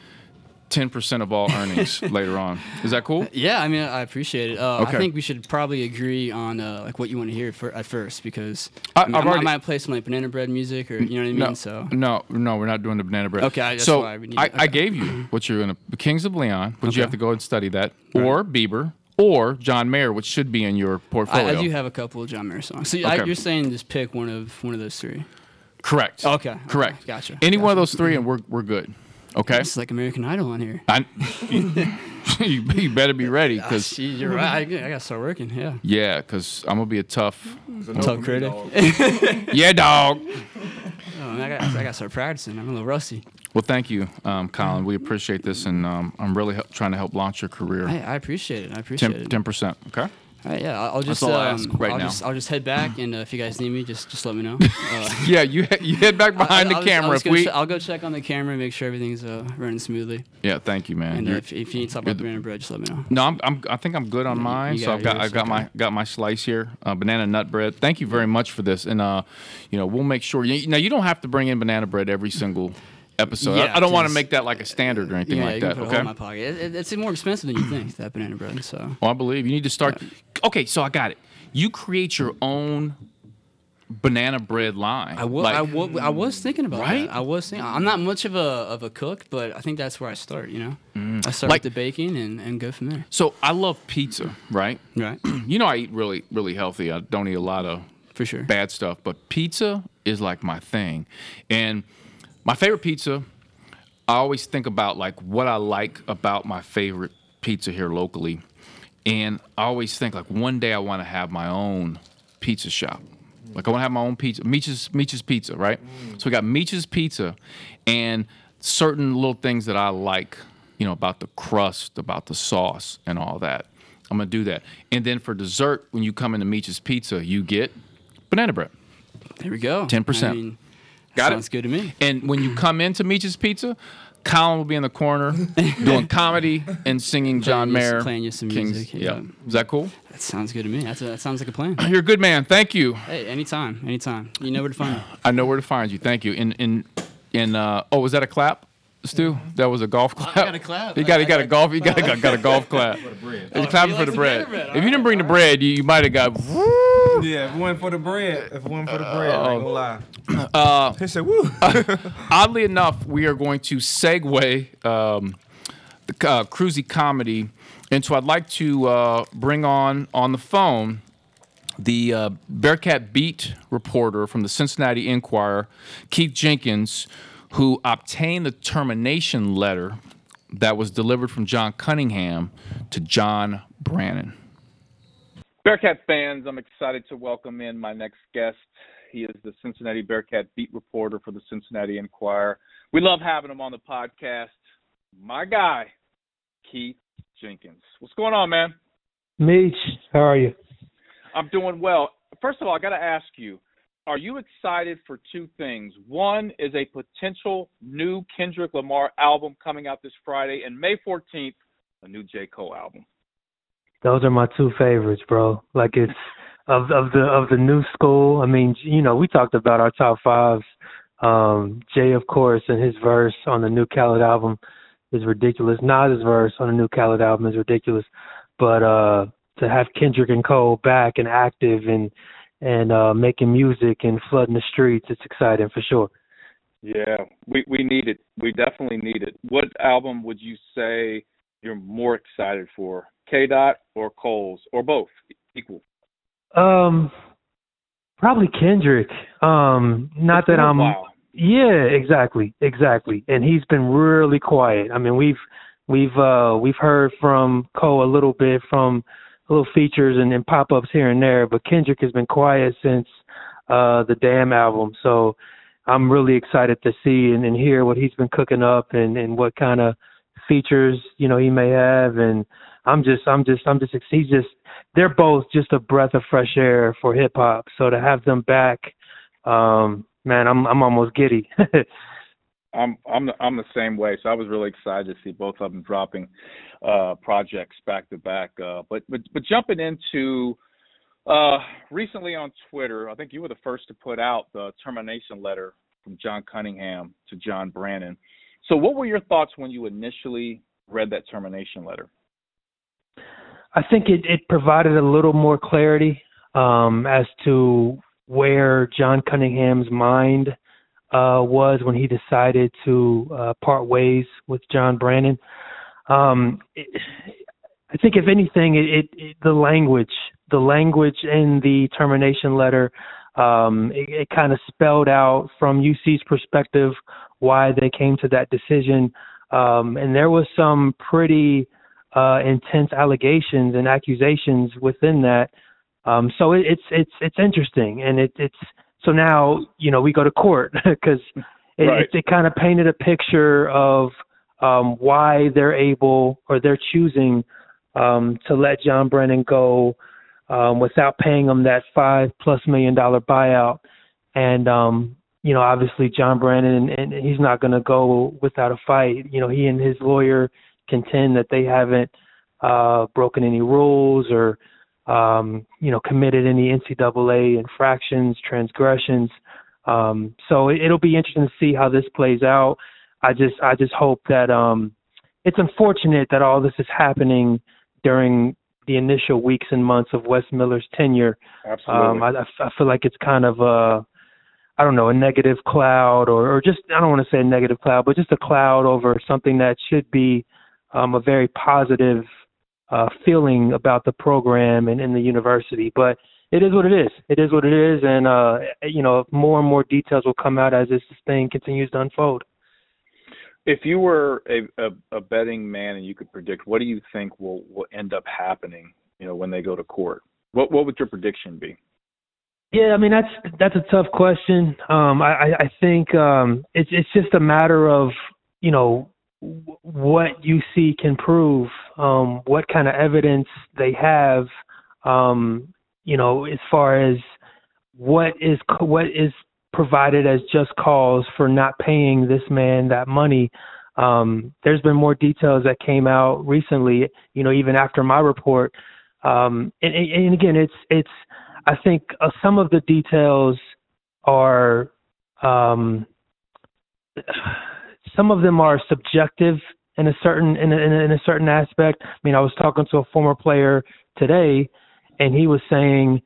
10% of all earnings later on. Is that cool? Yeah, I mean, I appreciate it. Uh, Okay. I think we should probably agree on uh, like what you want to hear for, at first because I- I, mean, might- already- I might play some like banana bread music or you know what I mean. No, So no, no, we're not doing the banana bread. Okay, that's so why we need- I, I gave you what you're gonna Kings of Leon, which you have to go and study that, or Bieber, or John Mayer, which should be in your portfolio. I do have a couple of John Mayer songs. So Okay. I, you're saying just pick one of one of those three. Correct. Okay, okay, Correct. gotcha, Any one of those three, and we're we're good. Okay. It's like American Idol on here. I, you, you better be ready Ah, because shit, you're right. I, I gotta start working. Yeah. yeah, because I'm gonna be a tough. Tough critic. Yeah, dog. Oh, man, I got I got to start practicing. I'm a little rusty. Well, thank you, um, Colin. We appreciate this, and um, I'm really help, trying to help launch your career. I, I appreciate it. I appreciate it. Ten percent. Okay. All right, yeah, I'll, I'll just I um, ask right I'll just I'll just head back, and uh, if you guys need me, just just let me know. Uh, Yeah, you you head back behind I'll- I'll the I'll camera if we. che- I'll go check on the camera and make sure everything's uh, running smoothly. yeah, thank you, man. And uh, if, if you need something about the- banana bread, just let me know. No, I'm, I'm. I think I'm good on you- mine. so I've got. I've got my got my slice here, uh, banana nut bread. Thank you very much for this, and uh, you know, we'll make sure. You, now you don't have to bring in banana bread every single episode. I- Yeah, I, don't want to make that like a standard or anything yeah, like that. can put a hole Okay. in my pocket. It, it, it's more expensive than you think that banana bread. So Well, I believe you need to start. Okay, so I got it. You create your own banana bread line. I was Like- I, wa- I was thinking about Right? that. I was thinking. I'm not much of a of a cook, but I think that's where I start. You know, mm. I start Like- with the baking and, and go from there. so I love pizza, right? Right, You know, I eat really, really healthy. I don't eat a lot of for sure. bad stuff, but pizza is like my thing. And my favorite pizza, I always think about like what I like about my favorite pizza here locally. And I always think like one day I want to have my own pizza shop. Like I want to have my own pizza, Meech's Meech's Pizza, right? So we got Meech's Pizza and certain little things that I like, you know, about the crust, about the sauce and all that. I'm gonna do that. And then for dessert, when you come into Meech's Pizza, you get banana bread. There we go. 10%. I mean, Got it? sounds good to me. And when you come into Meech's Pizza, Colin will be in the corner doing comedy and singing John s- Mayer. playing you some Kings- music, Yeah. yeah. Is that cool? That sounds good to me. That's a, that sounds like a plan. You're a good man. Thank you. Hey, anytime, anytime. You know where to find me. I know where to find you. Thank you. In in in uh oh, was that a clap? Stu, that was a golf clap. got a clap. You got, you I- got I a golf. You got, got, got a golf clap. He's clapping for the the bread. bread. If you didn't bring the bread, you, you might have got. Woo. Yeah, if it wasn't for the bread, if it wasn't for the bread, I ain't gonna lie. Uh, He said, "Woo." oddly enough, we are going to segue um, the uh, cruisy comedy, and so I'd like to uh, bring on on the phone the uh, Bearcat beat reporter from the Cincinnati Enquirer, Keith Jenkins, who obtained the termination letter that was delivered from John Cunningham to John Brannen. Bearcat fans, I'm excited to welcome in my next guest. He is the Cincinnati Bearcat beat reporter for the Cincinnati Enquirer. We love having him on the podcast. My guy, Keith Jenkins. What's going on, man? Meech, how are you? I'm doing well. First of all, I got to ask you, are you excited for two things? One is a potential new Kendrick Lamar album coming out this Friday, and May 14th, a new J. Cole album. Those are my two favorites, bro. Like it's of of the of the new school. I mean, you know, we talked about our top fives. Um, Jay, of course, and his verse on the new Khaled album is ridiculous. Nas's verse on the new Khaled album is ridiculous. But uh to have Kendrick and Cole back and active and and uh making music and flooding the streets, it's exciting for sure. Yeah, we we need it. We definitely need it. What album would you say you're more excited for? K Dot or Cole's or both equal? Um, probably Kendrick. Um, not that I'm. Yeah, exactly, exactly. And he's been really quiet. I mean, we've we've uh we've heard from Cole a little bit from little features and, and pop ups here and there, but Kendrick has been quiet since uh the Damn album. So I'm really excited to see and, and hear what he's been cooking up and, and what kind of features, you know, he may have and I'm just I'm just I'm just he's just they're both just a breath of fresh air for hip hop. So to have them back, um, man, I'm I'm almost giddy. I'm I'm the, I'm the same way. So I was really excited to see both of them dropping uh, projects back to back. Uh, but but but jumping into uh, recently on Twitter, I think you were the first to put out the termination letter from John Cunningham to John Brannen. So what were your thoughts when you initially read that termination letter? I think it, it provided a little more clarity um, as to where John Cunningham's mind uh, was when he decided to uh, part ways with John Brannen. Um, it, I think, if anything, it, it, the language, the language in the termination letter, um, it, it kind of spelled out from UC's perspective why they came to that decision. Um, and there was some pretty uh, intense allegations and accusations within that. Um, so it, it's it's it's interesting, and it, it's so now you know we go to court because it, right. it, it kind of painted a picture of um, why they're able or they're choosing um, to let John Brannen go um, without paying him that five plus million dollar buyout, and um, you know obviously John Brannen, and, and he's not going to go without a fight. You know he and his lawyer contend that they haven't uh, broken any rules or um, you know committed any NCAA infractions, transgressions. Um, so it, will be interesting to see how this plays out. I just I just hope that um, it's unfortunate that all this is happening during the initial weeks and months of Wes Miller's tenure. Absolutely. Um, I, I feel like it's kind of a I don't know a negative cloud or, or just I don't want to say a negative cloud, but just a cloud over something that should be um, a very positive uh, feeling about the program and in the university. But it is what it is. It is what it is, and uh, you know, more and more details will come out as this thing continues to unfold. If you were a, a, a betting man and you could predict, what do you think will will end up happening? You know, when they go to court, what what would your prediction be? Yeah, I mean that's that's a tough question. Um, I I think um, it's it's just a matter of you know what UC can prove, um, what kind of evidence they have, um, you know, as far as what is what is provided as just cause for not paying this man that money. Um, there's been more details that came out recently, you know, even after my report. Um, and, and again, it's it's I think uh, some of the details are um, some of them are subjective in a certain in a, in a certain aspect. I mean, I was talking to a former player today, and he was saying,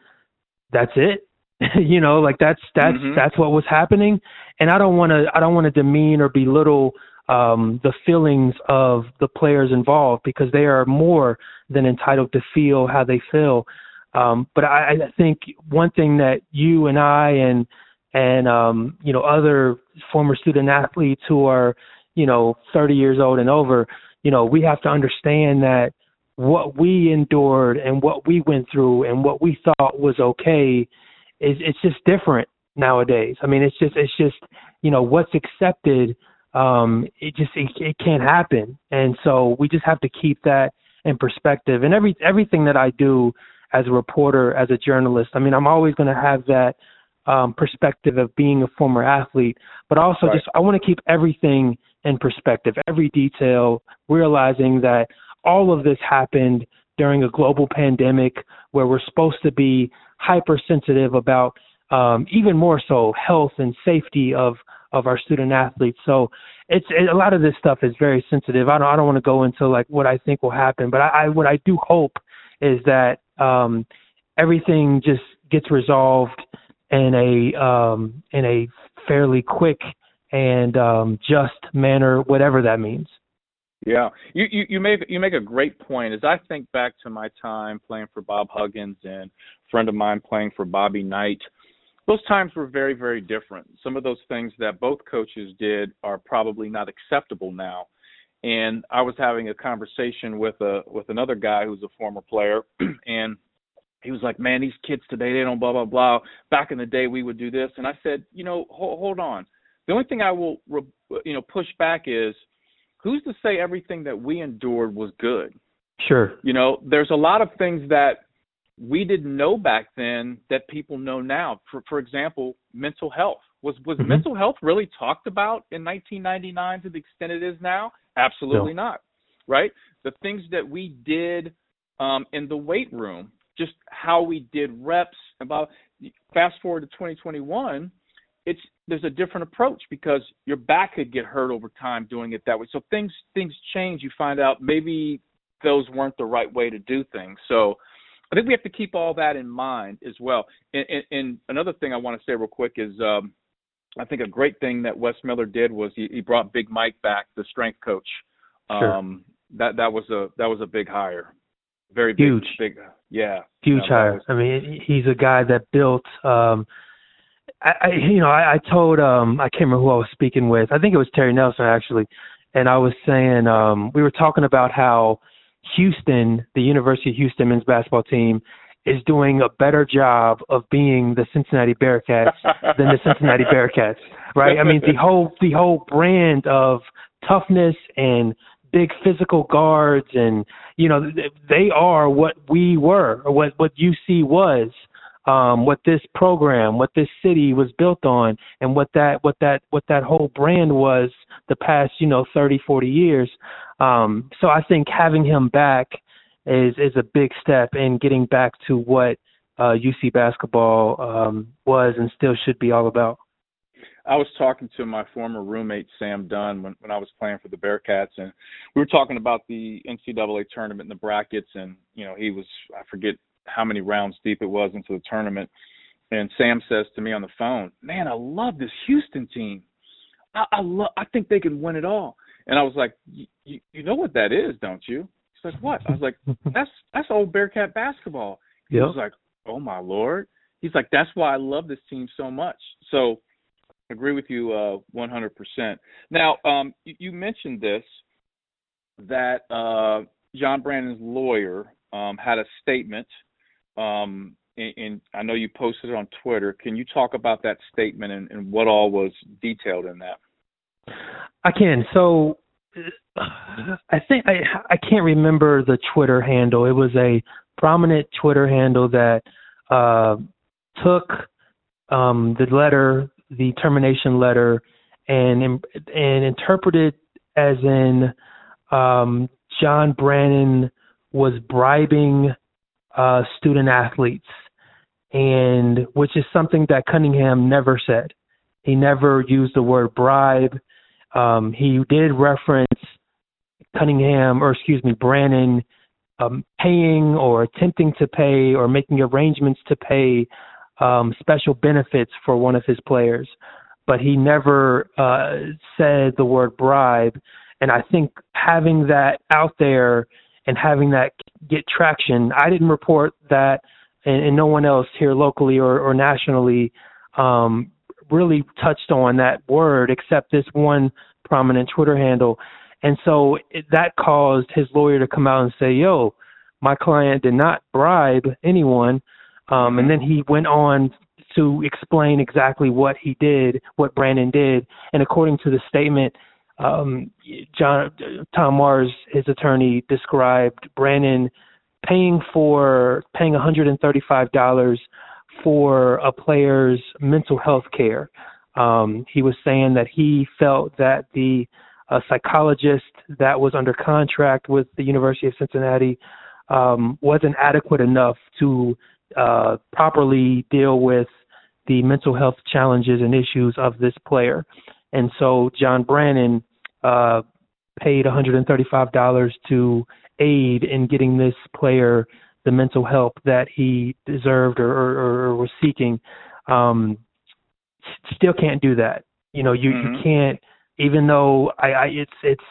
"That's it." you know, like that's that's mm-hmm. that's what was happening, and I don't want to I don't want to demean or belittle um, the feelings of the players involved because they are more than entitled to feel how they feel. Um, but I, I think one thing that you and I and and um, you know other former student athletes who are you know 30 years old and over you know we have to understand that what we endured and what we went through and what we thought was okay is it's just different nowadays. I mean it's just it's just you know what's accepted um it just it, it can't happen. And so we just have to keep that in perspective. And every everything that i do as a reporter as a journalist i mean i'm always going to have that um, perspective of being a former athlete, but also Right. just I want to keep everything in perspective, every detail, realizing that all of this happened during a global pandemic where we're supposed to be hypersensitive about um, even more so health and safety of of our student athletes. So it's it, a lot of this stuff is very sensitive. I don't I don't want to go into like what I think will happen, but I, I what I do hope is that um, everything just gets resolved in a um, in a fairly quick and um, just manner, whatever that means. Yeah, you, you you make you make a great point. As I think back to my time playing for Bob Huggins and a friend of mine playing for Bobby Knight, those times were very very different. Some of those things that both coaches did are probably not acceptable now. And I was having a conversation with a with another guy who's a former player, and he was like, "Man, these kids today they don't blah blah blah. Back in the day we would do this." And I said, "You know, hold, hold on. The only thing I will re- you know push back is." who's to say everything that we endured was good? Sure. You know, there's a lot of things that we didn't know back then that people know now. For for example, mental health. Was was Mhm. mental health really talked about in 1999 to the extent it is now? Absolutely not. Right? The things that we did um in the weight room, just how we did reps about fast forward to 2021, it's there's a different approach because your back could get hurt over time doing it that way. So things things change. You find out maybe those weren't the right way to do things. So I think we have to keep all that in mind as well. And, and, and another thing I want to say real quick is um, I think a great thing that Wes Miller did was he, he brought Big Mike back, the strength coach. Sure. Um, that that was a that was a big hire. Very big, Huge. big yeah. huge hire. I mean, he's a guy that built. um I, I you know, I, I told um I can't remember who I was speaking with. I think it was Terry Nelson actually, and I was saying um we were talking about how Houston, the University of Houston men's basketball team, is doing a better job of being the Cincinnati Bearcats than the Cincinnati Bearcats, right? I mean, the whole the whole brand of toughness and big physical guards and you know they are what we were or what what UC was um what this program what this city was built on and what that what that what that whole brand was the past you know 30 40 years. Um so I think having him back is is a big step in getting back to what uh UC basketball um was and still should be all about I was talking to my former roommate Sam Dunn when, when I was playing for the Bearcats, and we were talking about the NCAA tournament and the brackets, and you know he was I forget how many rounds deep it was into the tournament, and Sam says to me on the phone, "Man, I love this Houston team. I, I love. I think they can win it all." And I was like, "You you know what that is, don't you?" He's like, "What?" I was like, "That's that's old Bearcat basketball." He Yep. was like, "Oh my lord." He's like, "That's why I love this team so much." So agree with you uh 100%. Now, um you, mentioned this that uh John Brannen's lawyer um had a statement um and, and I know you posted it on Twitter. Can you talk about that statement and, and what all was detailed in that? I can. So I think I I can't remember the Twitter handle. It was a prominent Twitter handle that uh, took um, the letter, the termination letter, and and interpreted as in um, John Brannen was bribing uh, student athletes, and which is something that Cunningham never said. He never used the word bribe. Um, he did reference Cunningham, or excuse me, Brannen, um, paying or attempting to pay or making arrangements to pay um, special benefits for one of his players, but he never uh, said the word bribe. And I think having that out there and having that get traction, I didn't report that, and, and no one else here locally or, or nationally um, really touched on that word except this one prominent Twitter handle. And so it, that caused his lawyer to come out and say, yo, my client did not bribe anyone. Um, and then he went on to explain exactly what he did, what Brannen did. And according to the statement, um, John Tom Mars, his attorney, described Brannen paying for paying $135 for a player's mental health care. Um, he was saying that he felt that the uh, psychologist that was under contract with the University of Cincinnati um, wasn't adequate enough to uh, properly deal with the mental health challenges and issues of this player. And so John Brannen uh, paid $135 to aid in getting this player the mental help that he deserved or, or, or was seeking. Um, still can't do that. You know, you, mm-hmm. you can't, even though I, I it's, it's,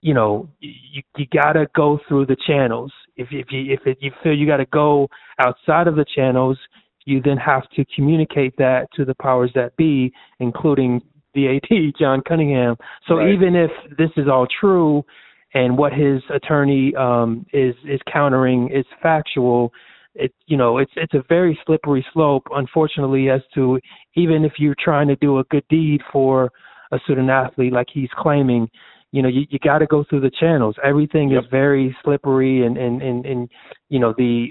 you know, you, you gotta go through the channels. If, if you, if it, you feel you gotta go outside of the channels, you then have to communicate that to the powers that be, including the AD, John Cunningham. So right. even if this is all true and what his attorney um, is is countering is factual, it you know it's it's a very slippery slope, unfortunately, as to even if you're trying to do a good deed for a student athlete like he's claiming, you know you, you got to go through the channels everything yep. is very slippery and, and and and you know the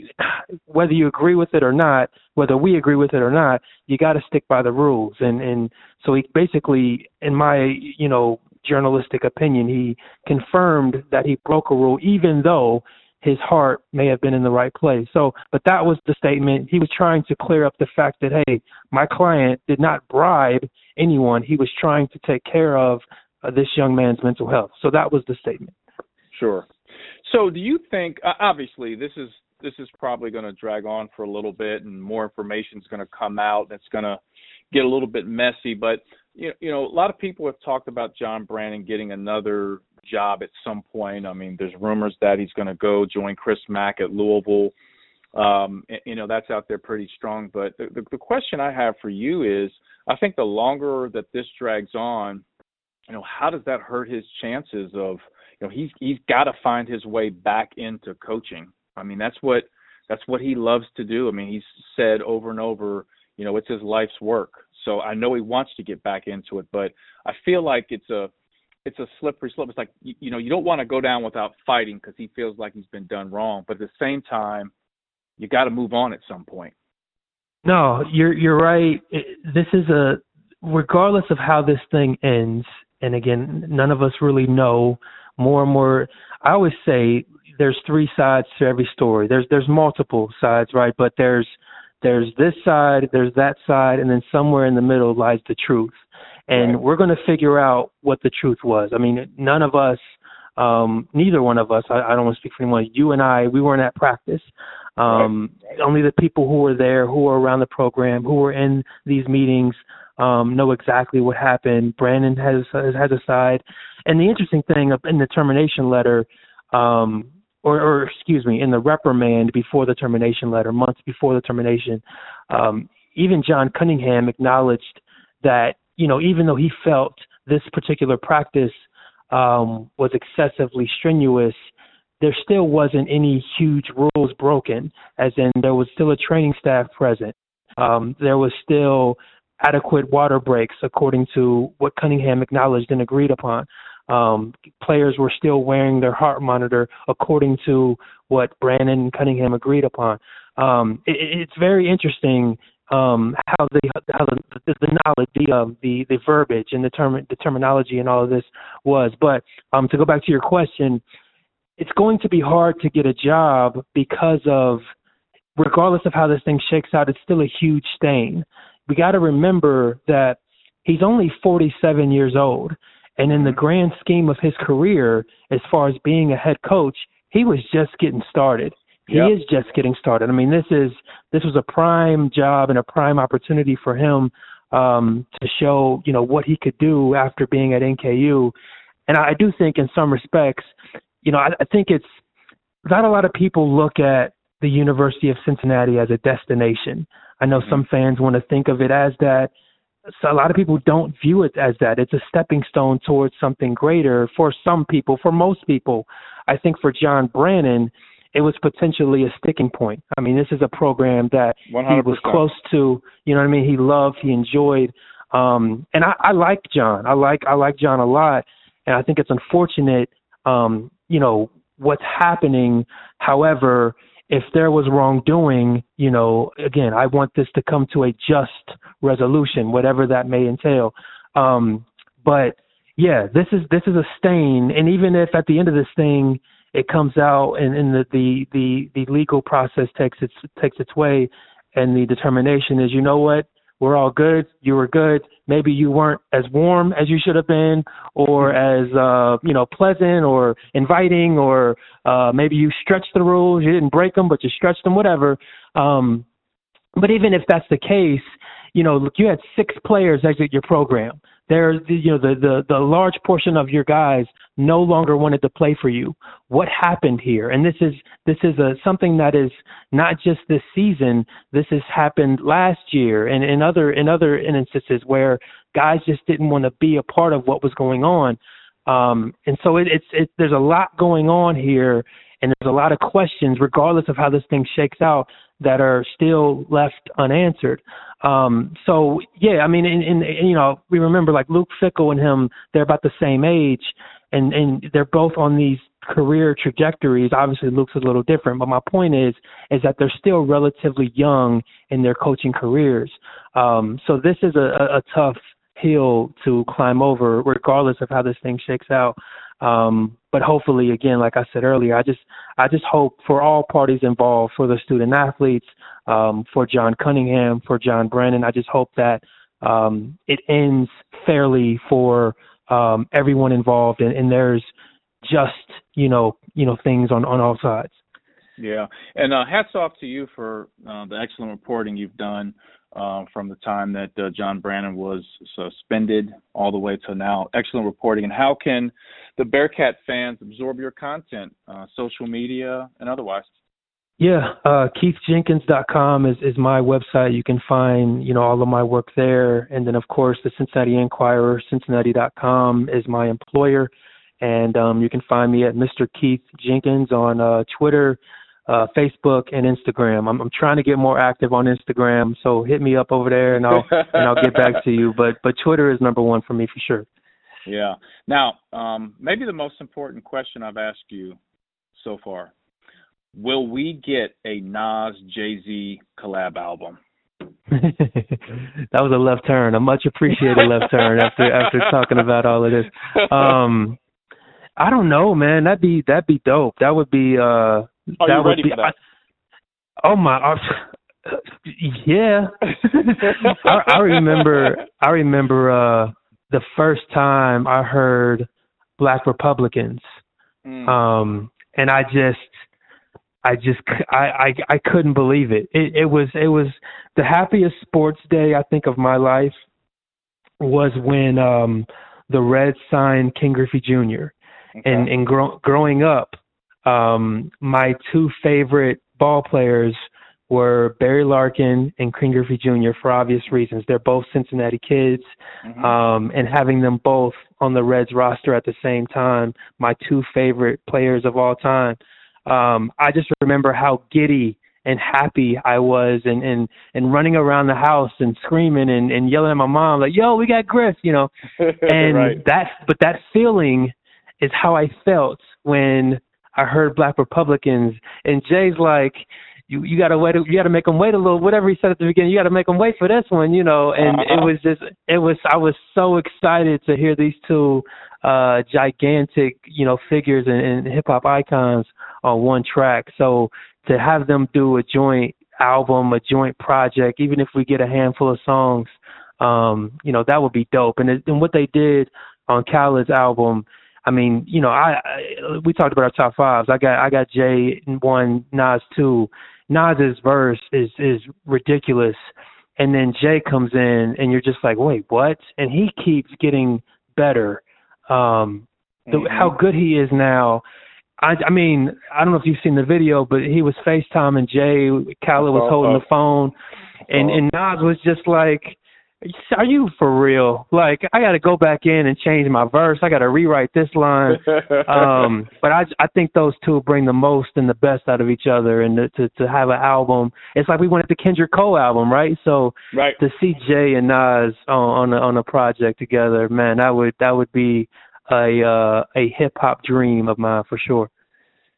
whether you agree with it or not whether we agree with it or not you got to stick by the rules and and so he basically in my you know journalistic opinion he confirmed that he broke a rule even though his heart may have been in the right place. So, but that was the statement. He was trying to clear up the fact that, hey, my client did not bribe anyone. He was trying to take care of uh, this young man's mental health. So that was the statement. Sure. So do you think uh, obviously this is this is probably going to drag on for a little bit and more information is going to come out it's going to get a little bit messy but you know, you know a lot of people have talked about John Brannen getting another job at some point. I mean, there's rumors that he's going to go join Chris Mack at Louisville. Um, you know, that's out there pretty strong. But the, the, the question I have for you is, I think the longer that this drags on, you know, how does that hurt his chances of, you know, he's he's got to find his way back into coaching. I mean, that's what that's what he loves to do. I mean, he's said over and over, you know, it's his life's work. So I know he wants to get back into it, but I feel like it's a it's a slippery slope. It's like you, you know, you don't want to go down without fighting because he feels like he's been done wrong, but at the same time, you got to move on at some point. No, you're you're right. This is a regardless of how this thing ends, and again, none of us really know. More and more, I always say there's three sides to every story. There's there's multiple sides, right? But there's there's this side, there's that side, and then somewhere in the middle lies the truth. And right. we're going to figure out what the truth was. I mean, none of us, um, neither one of us, I, I don't want to speak for anyone. You and I, we weren't at practice. Um, right. Only the people who were there, who were around the program, who were in these meetings, um, know exactly what happened. Brannen has has a side, and the interesting thing in the termination letter, um, or, or excuse me, in the reprimand before the termination letter, months before the termination, um, even John Cunningham acknowledged that you know even though he felt this particular practice um, was excessively strenuous, there still wasn't any huge rules broken, as in there was still a training staff present. Um, there was still adequate water breaks according to what Cunningham acknowledged and agreed upon. Um, players were still wearing their heart monitor according to what Brannen and Cunningham agreed upon. Um, it, it's very interesting um, how the how the, the, the knowledge, the um, the the verbiage and the term the terminology and all of this was. But um, to go back to your question, it's going to be hard to get a job because of regardless of how this thing shakes out, it's still a huge stain we got to remember that he's only 47 years old. And in the grand scheme of his career, as far as being a head coach, he was just getting started. He yep. is just getting started. I mean, this is this was a prime job and a prime opportunity for him um, to show, you know, what he could do after being at NKU. And I do think, in some respects, you know, I, I think it's not a lot of people look at the University of Cincinnati as a destination. I know some mm-hmm. fans want to think of it as that. So a lot of people don't view it as that. It's a stepping stone towards something greater for some people. For most people, I think for John Brannen, it was potentially a sticking point. I mean, this is a program that 100%. he was close to. You know what I mean? He loved, he enjoyed, um, and I, I like John. I like I like John a lot, and I think it's unfortunate, um, you know, what's happening. However, if there was wrongdoing, you know, again, I want this to come to a just resolution, whatever that may entail. Um, but yeah, this is this is a stain, and even if at the end of this thing it comes out and, and the, the the the legal process takes its takes its way, and the determination is, you know what, we're all good. You were good. Maybe you weren't as warm as you should have been, or as uh, you know pleasant or inviting, or uh, maybe you stretched the rules. You didn't break them, but you stretched them. Whatever. Um, but even if that's the case, you know, look, you had six players exit your program. There's, you know, the, the, the large portion of your guys no longer wanted to play for you. What happened here? And this is, this is a, something that is not just this season. This has happened last year and in other, in other instances where guys just didn't want to be a part of what was going on. Um, and so it, it's, it, there's a lot going on here and there's a lot of questions, regardless of how this thing shakes out, that are still left unanswered. Um, so yeah, I mean, in, you know, we remember like Luke Fickell and him, they're about the same age, and and they're both on these career trajectories. Obviously, Luke's a little different, but my point is is that they're still relatively young in their coaching careers. Um, so this is a, a tough hill to climb over, regardless of how this thing shakes out. Um, but hopefully, again, like I said earlier, I just I just hope for all parties involved, for the student athletes, um, for John Cunningham, for John Brannen, I just hope that um, it ends fairly for um, everyone involved, and, and there's just you know you know things on on all sides. Yeah, and uh, hats off to you for uh, the excellent reporting you've done uh, from the time that uh, John Brannen was suspended all the way to now. Excellent reporting. And how can the Bearcat fans absorb your content, uh, social media and otherwise? Yeah, uh, KeithJenkins.com is, is my website. You can find, you know, all of my work there. And then, of course, the Cincinnati Enquirer, Cincinnati.com is my employer. And um, you can find me at Mr. Keith Jenkins on uh, Twitter, uh, Facebook, and Instagram. I'm, I'm trying to get more active on Instagram, so hit me up over there, and I'll and I'll get back to you. But but Twitter is number one for me for sure. Yeah. Now, um, maybe the most important question I've asked you so far: Will we get a Nas Jay Z collab album? that was a left turn, a much appreciated left turn after after talking about all of this. Um, I don't know, man. That'd be that'd be dope. That would be uh are that you ready be, for that? I, oh my! I, yeah, I, I remember. I remember uh the first time I heard Black Republicans, Mm. um, and I just, I just, I, I, I couldn't believe it. It, it was, it was the happiest sports day I think of my life was when um the Reds signed Ken Griffey Jr. Okay. And and grow, growing up, um, my two favorite ball players were Barry Larkin and Ken Griffey Jr. for obvious reasons. They're both Cincinnati kids, Mhm. um, and having them both on the Reds roster at the same time, my two favorite players of all time. Um, I just remember how giddy and happy I was and and and running around the house and screaming and, and yelling at my mom like, "Yo, we got Griff," you know. And right. that but that feeling is how I felt when I heard Black Republicans and Jay's like you you gotta wait you gotta make them wait a little whatever he said at the beginning you gotta make them wait for this one you know and Uh-huh. it was just it was I was so excited to hear these two uh gigantic you know figures and, and hip hop icons on one track so to have them do a joint album a joint project even if we get a handful of songs um you know that would be dope and it, and what they did on Khaled's album I mean, you know, I, I we talked about our top fives. I got I got Jay one, Nas two. Nas's verse is is ridiculous, and then Jay comes in, and you're just like, wait, what? And he keeps getting better. Um, the, Mhm. how good he is now. I, I mean, I don't know if you've seen the video, but he was FaceTime and Jay Khaled was saw- holding saw- the phone, and and Nas was just like, "Are you for real? Like, I got to go back in and change my verse. I got to rewrite this line." um but i i think those two bring the most and the best out of each other and to to, to have an album it's like we wanted the kendrick cole album right so right. to see jay and nas on on a, on a project together man that would that would be a uh a hip hop dream of mine for sure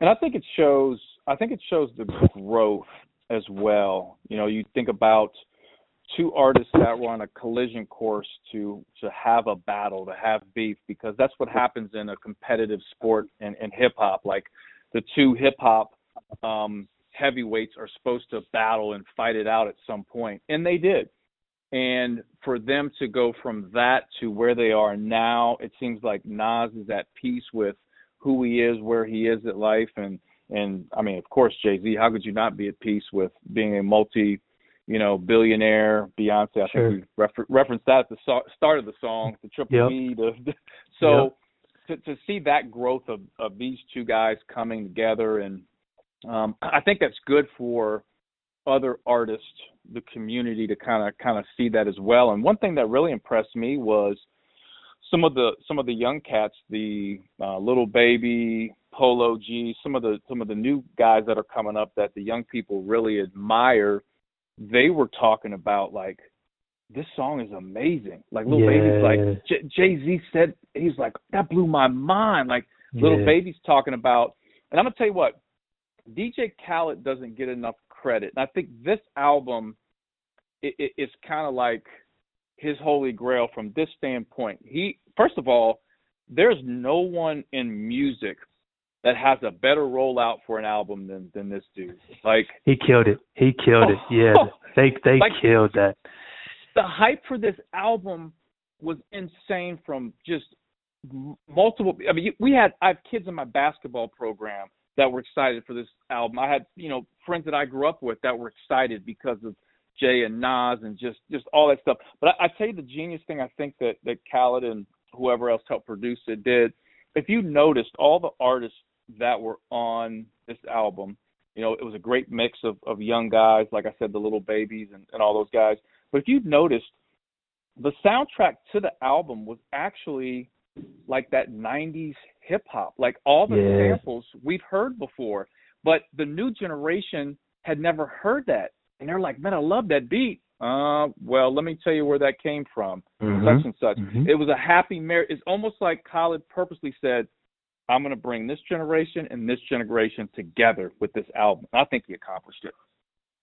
And I think it shows I think it shows the growth as well. You know, you think about two artists that were on a collision course to to have a battle, to have beef, because that's what happens in a competitive sport and, and hip hop. Like the two hip hop um, heavyweights are supposed to battle and fight it out at some point, and they did. And for them to go from that to where they are now, it seems like Nas is at peace with who he is, where he is at life, and and I mean, of course, Jay Z. How could you not be at peace with being a multi, you know, billionaire? Beyonce. I Sure. think we refer- referenced that at the so- start of the song. The triple Yep. B. The, so to to see that growth of of these two guys coming together, and um, I think that's good for other artists, the community to kind of kind of see that as well. And one thing that really impressed me was some of the some of the young cats, the uh, Lil Baby, Polo G, some of the some of the new guys that are coming up that the young people really admire. They were talking about like this song is amazing. Like Lil Baby's like J- Jay Z said he's like that blew my mind. Like little Yeah. baby's talking about, and I'm gonna tell you what, DJ Khaled doesn't get enough credit, and I think this album it, it, it's kind of like his holy grail from this standpoint. He first of all, there's no one in music that has a better rollout for an album than than this dude. Like He killed it. He killed it. Oh. Yeah, they they Like- killed that. the hype for this album was insane from just multiple I mean we had I have kids in my basketball program that were excited for this album. I had, you know, friends that I grew up with that were excited because of Jay and Nas and just just all that stuff. But I, I tell you the genius thing I think that that Khaled and whoever else helped produce it did. If you noticed all the artists that were on this album, you know, it was a great mix of of young guys, like I said, the little babies and, and all those guys. But if you've noticed, the soundtrack to the album was actually like that 90s hip hop, like all the Yeah. samples we've heard before. But the new generation had never heard that. And they're like, man, I love that beat. Uh, well, let me tell you where that came from. Mhm. Such and such. Mhm. It was a happy marriage. It's almost like Khaled purposely said, I'm going to bring this generation and this generation together with this album. I think he accomplished it.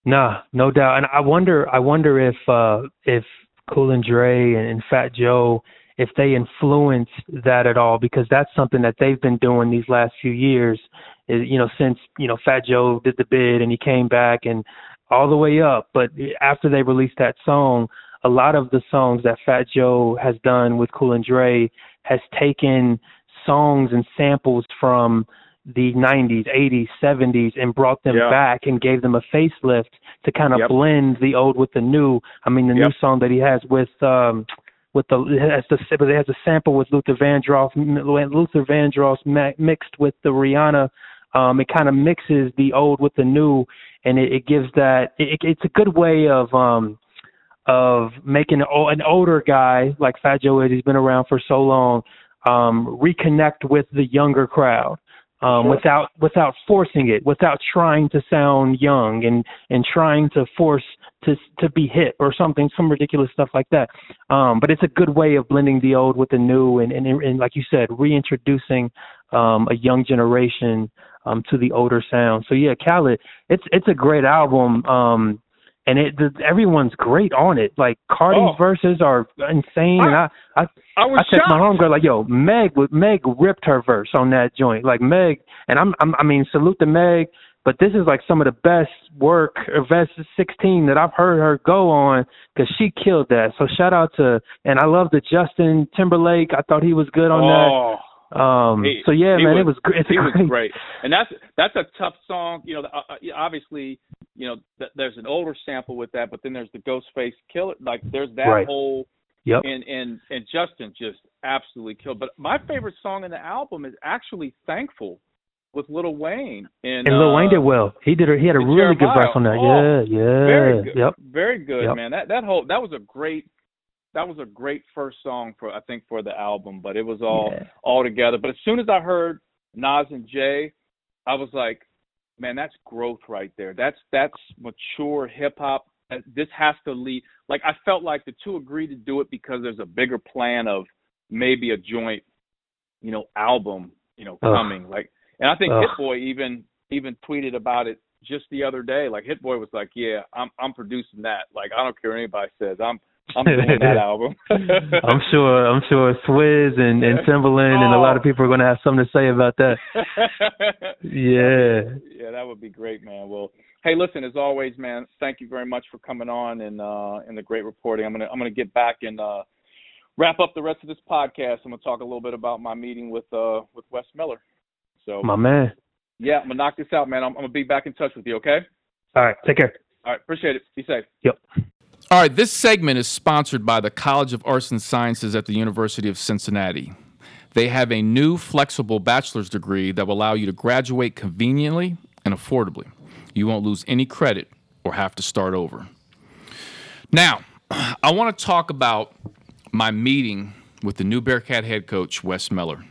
Nah, no doubt. And I wonder, I wonder if uh if Cool and Dre and, and Fat Joe, if they influenced that at all, because that's something that they've been doing these last few years. Is you know since you know Fat Joe did the bid and he came back and all the way up. But after they released that song, a lot of the songs that Fat Joe has done with Cool and Dre has taken songs and samples from the 90s, 80s, 70s and brought them Yeah. back and gave them a facelift to kind of Yep. blend the old with the new. I mean, the new song that he has with um with the has the but it has a sample with Luther Vandross Luther Vandross ma- mixed with the Rihanna um it kind of mixes the old with the new and it, it gives that it, it's a good way of um of making an, an older guy like Fat Joe is, he's been around for so long, um, reconnect with the younger crowd, um, Sure. without without forcing it, without trying to sound young and and trying to force to to be hip or something, some ridiculous stuff like that. Um, but it's a good way of blending the old with the new and and, and like you said, reintroducing um, a young generation um, to the older sound. So yeah, Khaled, it's it's a great album. Um, and it the, everyone's great on it. Like Cardi's Oh. verses are insane, and I I I was I text my homegirl like, "Yo, Meg, Meg ripped her verse on that joint. Like Meg, and I'm, I'm, I mean, salute to Meg, but this is like some of the best work or best 16 that I've heard her go on because she killed that. So shout out to, and I love the Justin Timberlake. I thought he was good on oh. that. Um, He- so yeah, man, was, it was great. It's he was great. great, and that's that's a tough song. You know, uh, uh, obviously, you know, th- there's an older sample with that, but then there's the Ghostface Killah. Like, there's that Right. whole Yep. and and and Justin just absolutely killed. But my favorite song in the album is actually "Thankful" with Lil Wayne. And, And Lil Wayne uh, did well. He did. A, he had a really good Jeremiah. verse on that. Oh, yeah, yeah. very good. Yep. Very good, Yep. man. That that whole that was a great that was a great first song for I think for the album, but it was all Yeah. all together. But as soon as I heard Nas and Jay, I was like, man, that's growth right there. That's that's mature hip hop. This has to lead. Like I felt like the two agreed to do it because there's a bigger plan of maybe a joint, you know, album, you know, Ugh. coming. Like, and I think Ugh. Hit Boy even even tweeted about it just the other day. Like Hit Boy was like, "Yeah, I'm I'm producing that. Like I don't care what anybody says. I'm I'm doing that album." I'm sure. I'm sure Swizz and and Timbaland and a lot of people are going to have something to say about that. yeah. Yeah, that would be great, man. Well, hey, listen, as always, man, thank you very much for coming on and uh and the great reporting. I'm gonna I'm gonna get back and uh wrap up the rest of this podcast. I'm gonna talk a little bit about my meeting with uh with Wes Miller. So My man. yeah, I'm gonna knock this out, man. I'm, I'm gonna be back in touch with you. Okay. All right. Take care. All right. Appreciate it. Be safe. Yep. All right, this segment is sponsored by the College of Arts and Sciences at the University of Cincinnati. They have a new flexible bachelor's degree that will allow you to graduate conveniently and affordably. You won't lose any credit or have to start over. Now, I want to talk about my meeting with the new Bearcat head coach, Wes Miller.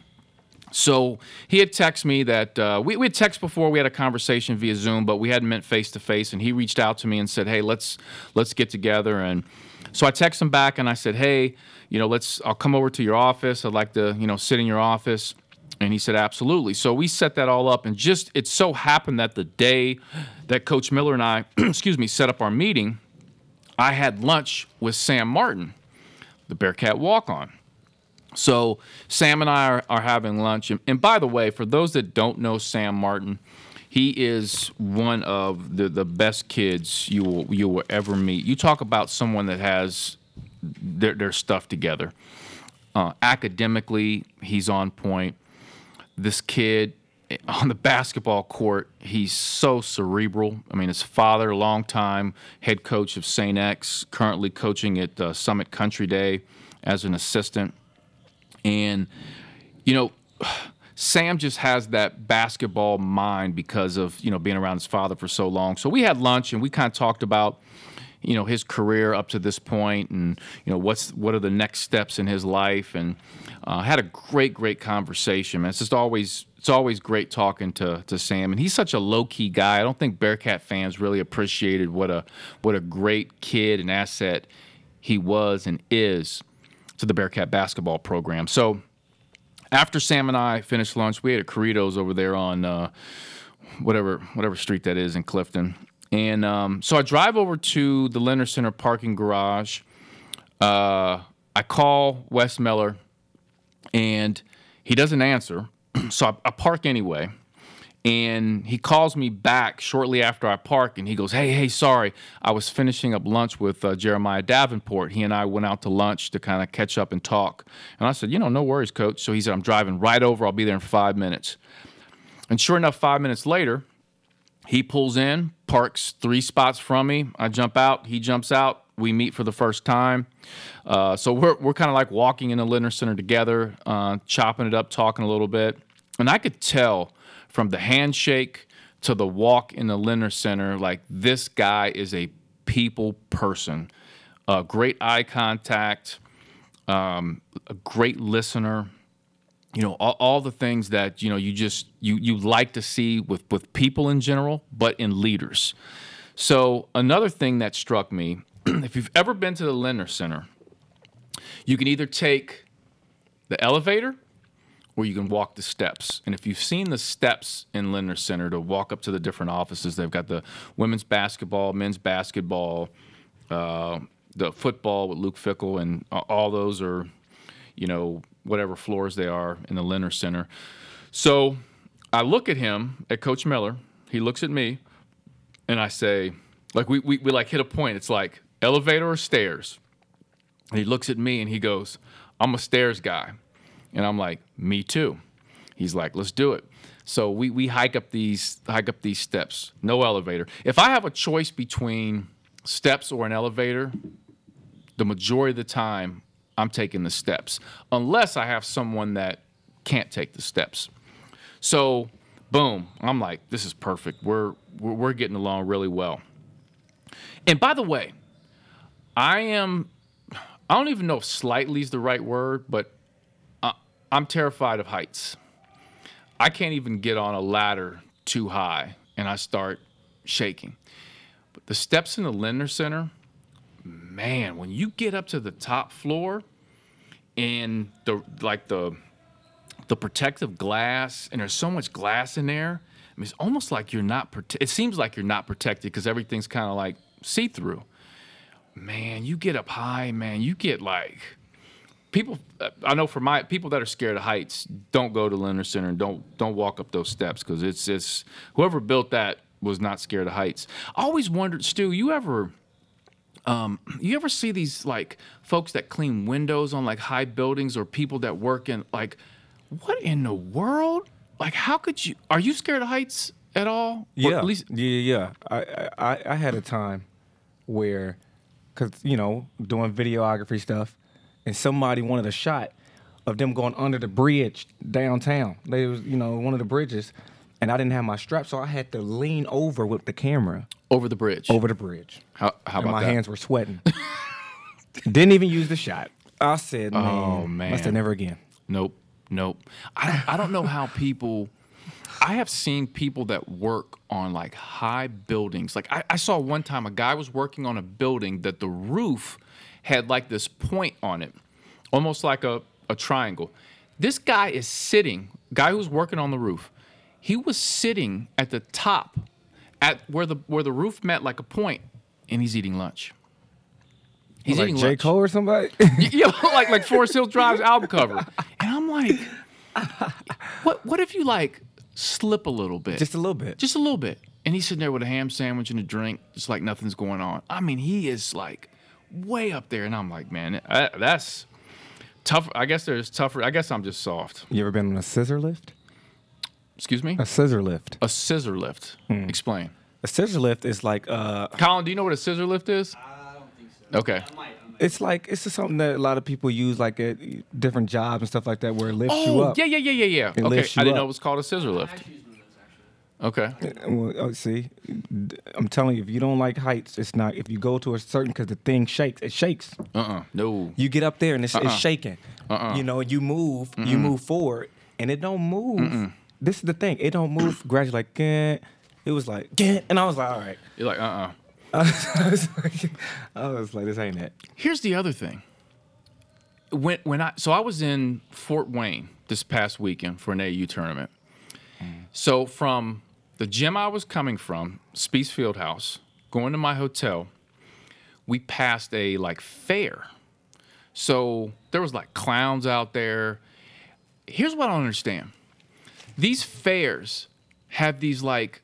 So he had texted me that uh, we, we had texted before. We had a conversation via Zoom, but we hadn't met face to face. And he reached out to me and said, "Hey, let's let's get together." And so I texted him back and I said, "Hey, you know, let's. I'll come over to your office. I'd like to, you know, sit in your office." And he said, "Absolutely." So we set that all up, and just it so happened that the day that Coach Miller and I, excuse me, set up our meeting, I had lunch with Sam Martin, the Bearcat walk-on. So Sam and I are, are having lunch. And, and by the way, for those that don't know Sam Martin, he is one of the, the best kids you will you will ever meet. You talk about someone that has their, their stuff together. Uh, academically, he's on point. This kid eh, on the basketball court, he's so cerebral. I mean, his father, longtime head coach of St. X, currently coaching at uh, Summit Country Day as an assistant. And, you know, Sam just has that basketball mind because of, you know, being around his father for so long. So we had lunch and we kind of talked about, you know, his career up to this point and, you know, what's what are the next steps in his life and uh, had a great, great conversation. Man. It's just always it's always great talking to, to Sam and he's such a low key guy. I don't think Bearcat fans really appreciated what a what a great kid and asset he was and is to the Bearcat basketball program. So after Sam and I finished lunch, we ate at Curritos over there on uh, whatever whatever street that is in Clifton. And um, so I drive over to the Lindner Center parking garage. Uh, I call Wes Miller, and he doesn't answer. so I, I park anyway. And he calls me back shortly after I park, and he goes, "Hey, hey, sorry, I was finishing up lunch with uh, Jeremiah Davenport. He and I went out to lunch to kind of catch up and talk." And I said, "You know, no worries, coach." So he said, "I'm driving right over. I'll be there in five minutes." And sure enough, five minutes later, he pulls in, parks three spots from me. I jump out. He jumps out. We meet for the first time. Uh, so we're, we're kind of like walking in the Lindner Center together, uh, chopping it up, talking a little bit. And I could tell from the handshake to the walk in the Lindner Center, like this guy is a people person. Uh, great eye contact, um, a great listener you know all, all the things that you know you just you you like to see with with people in general but in leaders so another thing that struck me if you've ever been to the Lindner Center you can either take the elevator or you can walk the steps and if you've seen the steps in Lindner Center to walk up to the different offices they've got the women's basketball men's basketball uh, the football with Luke Fickell and all those are you know, whatever floors they are in the Lindner Center. So I look at him, at Coach Miller. He looks at me, and I say, like, we, we, we like hit a point. It's like elevator or stairs. And he looks at me and he goes, I'm a stairs guy. And I'm like, me too. He's like, let's do it. So we, we hike up these hike up these steps. No elevator. If I have a choice between steps or an elevator, the majority of the time I'm taking the steps, unless I have someone that can't take the steps. So, boom, I'm like, this is perfect. We're we're, we're getting along really well. And by the way, I am. I don't even know if slightly is the right word, but I'm terrified of heights. I can't even get on a ladder too high, and I start shaking. But the steps in the Lindner Center, man, when you get up to the top floor and the like the the protective glass, and there's so much glass in there. I mean, it's almost like you're not. Prote- it seems like you're not protected because everything's kind of like see through. Man, you get up high, man. You get like people. I know for my people that are scared of heights, don't go to Lindner Center and don't don't walk up those steps because it's it's whoever built that was not scared of heights. I always wondered, Stu, you ever um, you ever see these like folks that clean windows on like high buildings or people that work in like what in the world? Like how could you are you scared of heights at all? Yeah, at least yeah, yeah. I, I I had a time where, cause you know, doing videography stuff, and somebody wanted a shot of them going under the bridge downtown. They was you know one of the bridges, and I didn't have my strap, so I had to lean over with the camera over the bridge. over the bridge. how how and about my that? hands were sweating. didn't even use the shot. I said, oh, man, Oh, I said never again. Nope. Nope. I don't, I don't know how people. I have seen people that work on like high buildings. Like I, I saw one time a guy was working on a building that the roof had like this point on it, almost like a, a triangle. This guy is sitting, guy who's working on the roof, he was sitting at the top at where the where the roof met like a point, and he's eating lunch. He's like eating J lunch. Cole or somebody. yeah, like like Forest Hill Drive's album cover. And I'm like, what what if you like slip a little bit? Just a little bit. Just a little bit. And he's sitting there with a ham sandwich and a drink, just like nothing's going on. I mean, he is like way up there. And I'm like, man, that- that's tough. I guess there's tougher. I guess I'm just soft. You ever been on a scissor lift? Excuse me? A scissor lift. A scissor lift. Explain. A scissor lift is like uh Colin, do you know what a scissor lift is? I don't think so. Okay. I might. I might. it's like it's just something that a lot of people use like at different jobs and stuff like that where it lifts you Oh, up. yeah, yeah, yeah, yeah, yeah. It Okay. lifts I didn't know it was called a scissor I lift. actually use one of those actually. Okay. Well, oh, see, I'm telling you, if you don't like heights, it's not. If you go to a certain, because the thing shakes, it shakes. Uh uh No. You get up there and it's, Uh-uh. it's shaking. Uh-uh. You know, you move, you move forward, and it don't move. This is the thing, it don't move gradually. Like, eh. it was like, eh, and I was like, all right. You're like, uh uh I was like, I was like, this ain't it. Here's the other thing. When when I so I was in Fort Wayne this past weekend for an AU tournament. So from the gym I was coming from, Spiece Field House, going to my hotel, we passed a like fair. So there was like clowns out there. Here's what I don't understand. These fairs have these like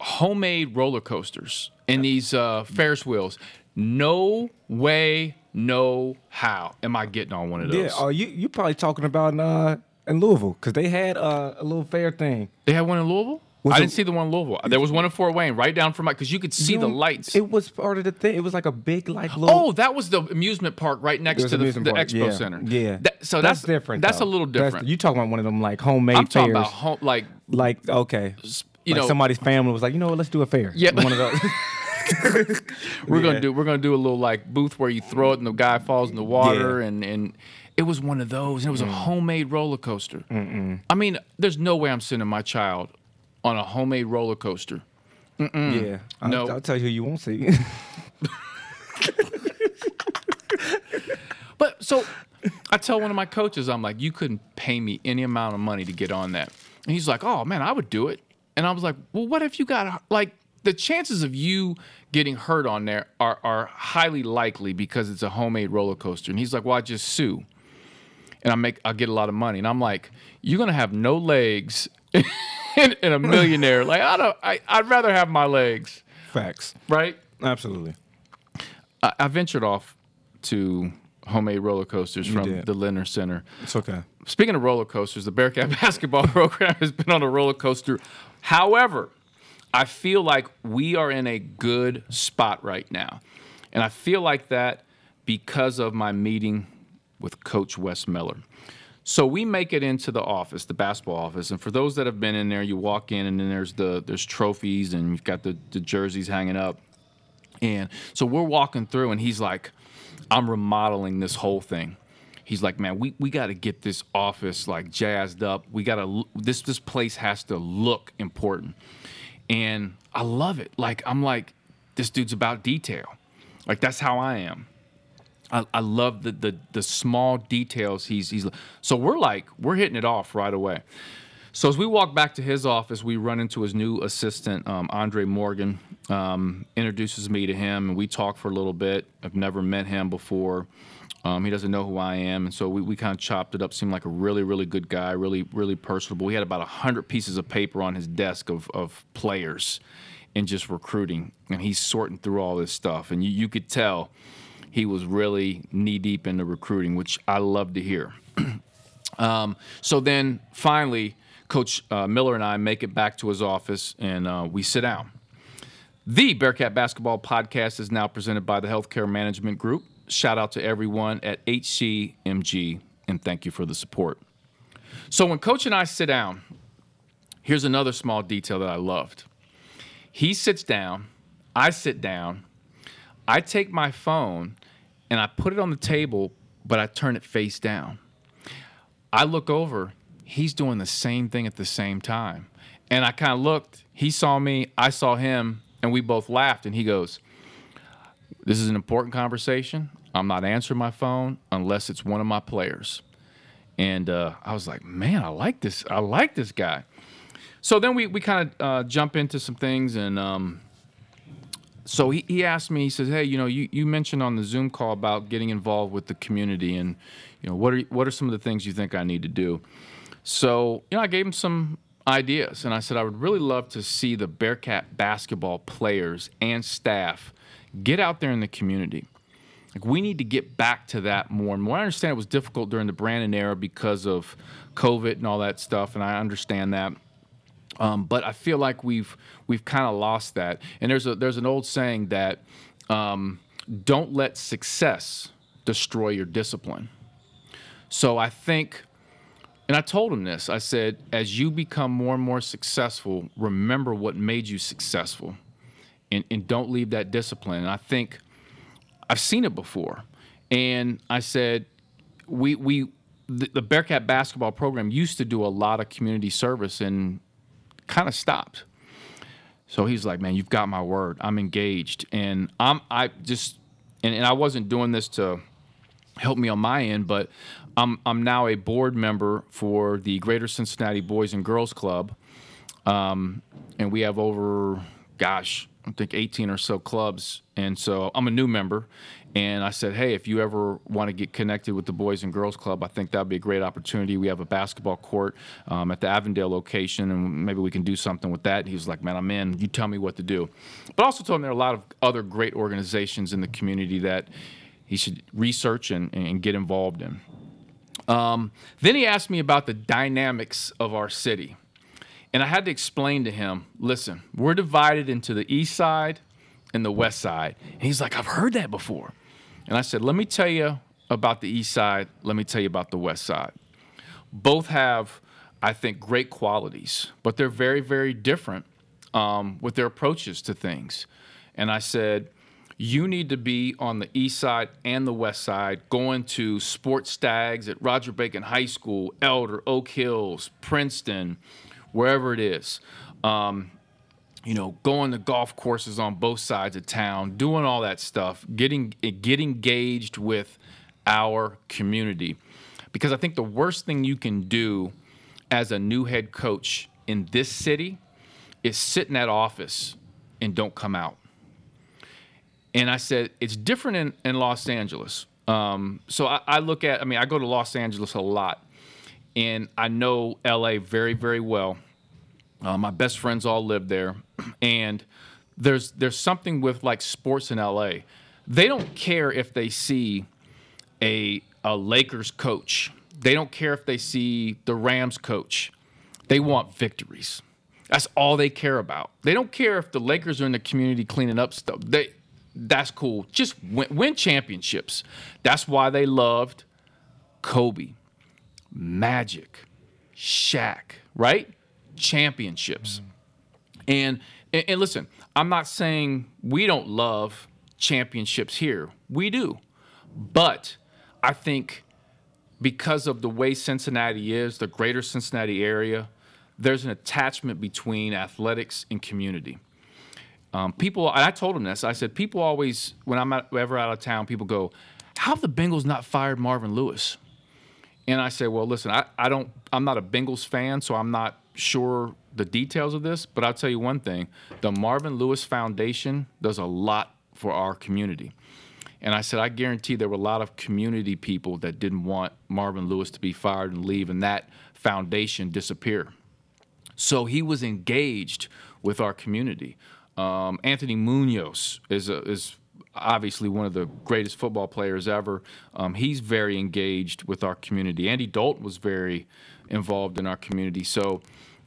homemade roller coasters and these uh, Ferris wheels. No way, no how am I getting on one of those? Yeah, oh, you you probably talking about uh, in Louisville because they had uh, a little fair thing. they had one in Louisville. Was I it- didn't see the one in Louisville. There was one in Fort Wayne, right down from my because you could see You the lights. It was part of the thing. It was like a big like little. oh, that was the amusement park right next to the, the expo yeah, center. Yeah, That- so that's, different. That's though. a little That's- different. you talking about one of them like homemade I'm talking fairs? about home, like like okay, you like know somebody's family was like, you know what, let's do a fair. Yeah. one of those. we're Yeah. gonna do we're gonna do a little like booth where you throw it and the guy falls in the water Yeah. and and it was one of those and it was a mm. homemade roller coaster. I mean, there's no way I'm sending my child on a homemade roller coaster. yeah, I'll, No. I'll tell you who you won't see. But so I tell one of my coaches, I'm like, you couldn't pay me any amount of money to get on that. And he's like, oh man, I would do it. And I was like, well, what if you got like the chances of you getting hurt on there are, are highly likely because it's a homemade roller coaster. And he's like, well, I just sue. And I make I get a lot of money. And I'm like, you're gonna have no legs and, and a millionaire. like I don't I, I'd rather have my legs. Facts, Right? absolutely. I, I ventured off to homemade roller coasters from did. the Lindner Center. It's okay. Speaking of roller coasters, the Bearcat basketball program has been on a roller coaster. However, I feel like we are in a good spot right now. And I feel like that because of my meeting with Coach Wes Miller. So we make it into the office, the basketball office, and for those that have been in there, you walk in and then there's the there's trophies and you've got the, the jerseys hanging up. And so we're walking through, and he's like, I'm remodeling this whole thing. He's like, man, we, we got to get this office like jazzed up. We got to, this, this place has to look important. And I love it. Like, I'm like, this dude's about detail. Like, that's how I am. I, I love the, the the small details. He's he's so we're like we're hitting it off right away. So as we walk back to his office, we run into his new assistant, um, Andre Morgan. Um, introduces me to him, and we talk for a little bit. I've never met him before. Um, he doesn't know who I am, and so we, we kind of chopped it up. Seemed like a really, really good guy, really, really personable. We had about hundred pieces of paper on his desk of of players, and just recruiting, and he's sorting through all this stuff, and you, you could tell he was really knee deep into recruiting, which I love to hear. um, so then finally, Coach uh, Miller and I make it back to his office, and uh, we sit down. The Bearcat Basketball Podcast is now presented by the Healthcare Management Group. Shout out to everyone at HCMG, and thank you for the support. So when Coach and I sit down, here's another small detail that I loved. He sits down, I sit down, I take my phone and I put it on the table, but I turn it face down. I look over, he's doing the same thing at the same time. And I kind of looked, he saw me, I saw him, and we both laughed. And he goes, This is an important conversation. I'm not answering my phone unless it's one of my players. And uh, I was like, Man, I like this. I like this guy. So then we, we kind of uh, jump into some things and um, so he, he asked me, he says, Hey, you know, you, you mentioned on the Zoom call about getting involved with the community and, you know, what are, what are some of the things you think I need to do? So, you know, I gave him some ideas and I said, I would really love to see the Bearcat basketball players and staff get out there in the community. Like we need to get back to that more and more. I understand it was difficult during the Brannen era because of COVID and all that stuff, and I understand that. Um, but I feel like we've we've kind of lost that. And there's a there's an old saying that um, don't let success destroy your discipline. So I think, and I told him this. I said, as you become more and more successful, remember what made you successful, and and don't leave that discipline. And I think I've seen it before. And I said, we we the, the Bearcat basketball program used to do a lot of community service and kind of stopped. So he's like, man, you've got my word. I'm engaged. And I'm, I just, and, and I wasn't doing this to help me on my end, but I'm, I'm now a board member for the Greater Cincinnati Boys and Girls Club. Um, and we have over, gosh, I think 18 or so clubs. And so I'm a new member. And I said, hey, if you ever want to get connected with the Boys and Girls Club, I think that would be a great opportunity. We have a basketball court um, at the Avondale location, and maybe we can do something with that. And he was like, man, I'm in. You tell me what to do. But also told him there are a lot of other great organizations in the community that he should research and, and get involved in. Um, then he asked me about the dynamics of our city. And I had to explain to him listen, we're divided into the east side and the west side. And he's like, I've heard that before. And I said, let me tell you about the east side. Let me tell you about the west side. Both have, I think, great qualities, but they're very, very different um, with their approaches to things. And I said, you need to be on the east side and the west side, going to sports stags at Roger Bacon High School, Elder, Oak Hills, Princeton, wherever it is. Um, you know, going to golf courses on both sides of town, doing all that stuff, getting get engaged with our community. Because I think the worst thing you can do as a new head coach in this city is sit in that office and don't come out. And I said, it's different in, in Los Angeles. Um, so I, I look at, I mean, I go to Los Angeles a lot, and I know LA very, very well. Uh, my best friends all live there, and there's there's something with like sports in LA. They don't care if they see a a Lakers coach. They don't care if they see the Rams coach. They want victories. That's all they care about. They don't care if the Lakers are in the community cleaning up stuff. They that's cool. Just win, win championships. That's why they loved Kobe, Magic, Shaq, right? Championships. And, and, and listen, I'm not saying we don't love championships here. We do. But I think because of the way Cincinnati is, the greater Cincinnati area, there's an attachment between athletics and community. Um, people, I told them this. I said, people always, when I'm ever out of town, people go, how have the Bengals not fired Marvin Lewis? And I said, well, listen, I, I don't, I'm not a Bengals fan, so I'm not sure the details of this, but I'll tell you one thing the Marvin Lewis Foundation does a lot for our community. And I said, I guarantee there were a lot of community people that didn't want Marvin Lewis to be fired and leave and that foundation disappear. So he was engaged with our community. Um, Anthony Munoz is, a, is obviously one of the greatest football players ever. Um, he's very engaged with our community. Andy Dalton was very involved in our community. So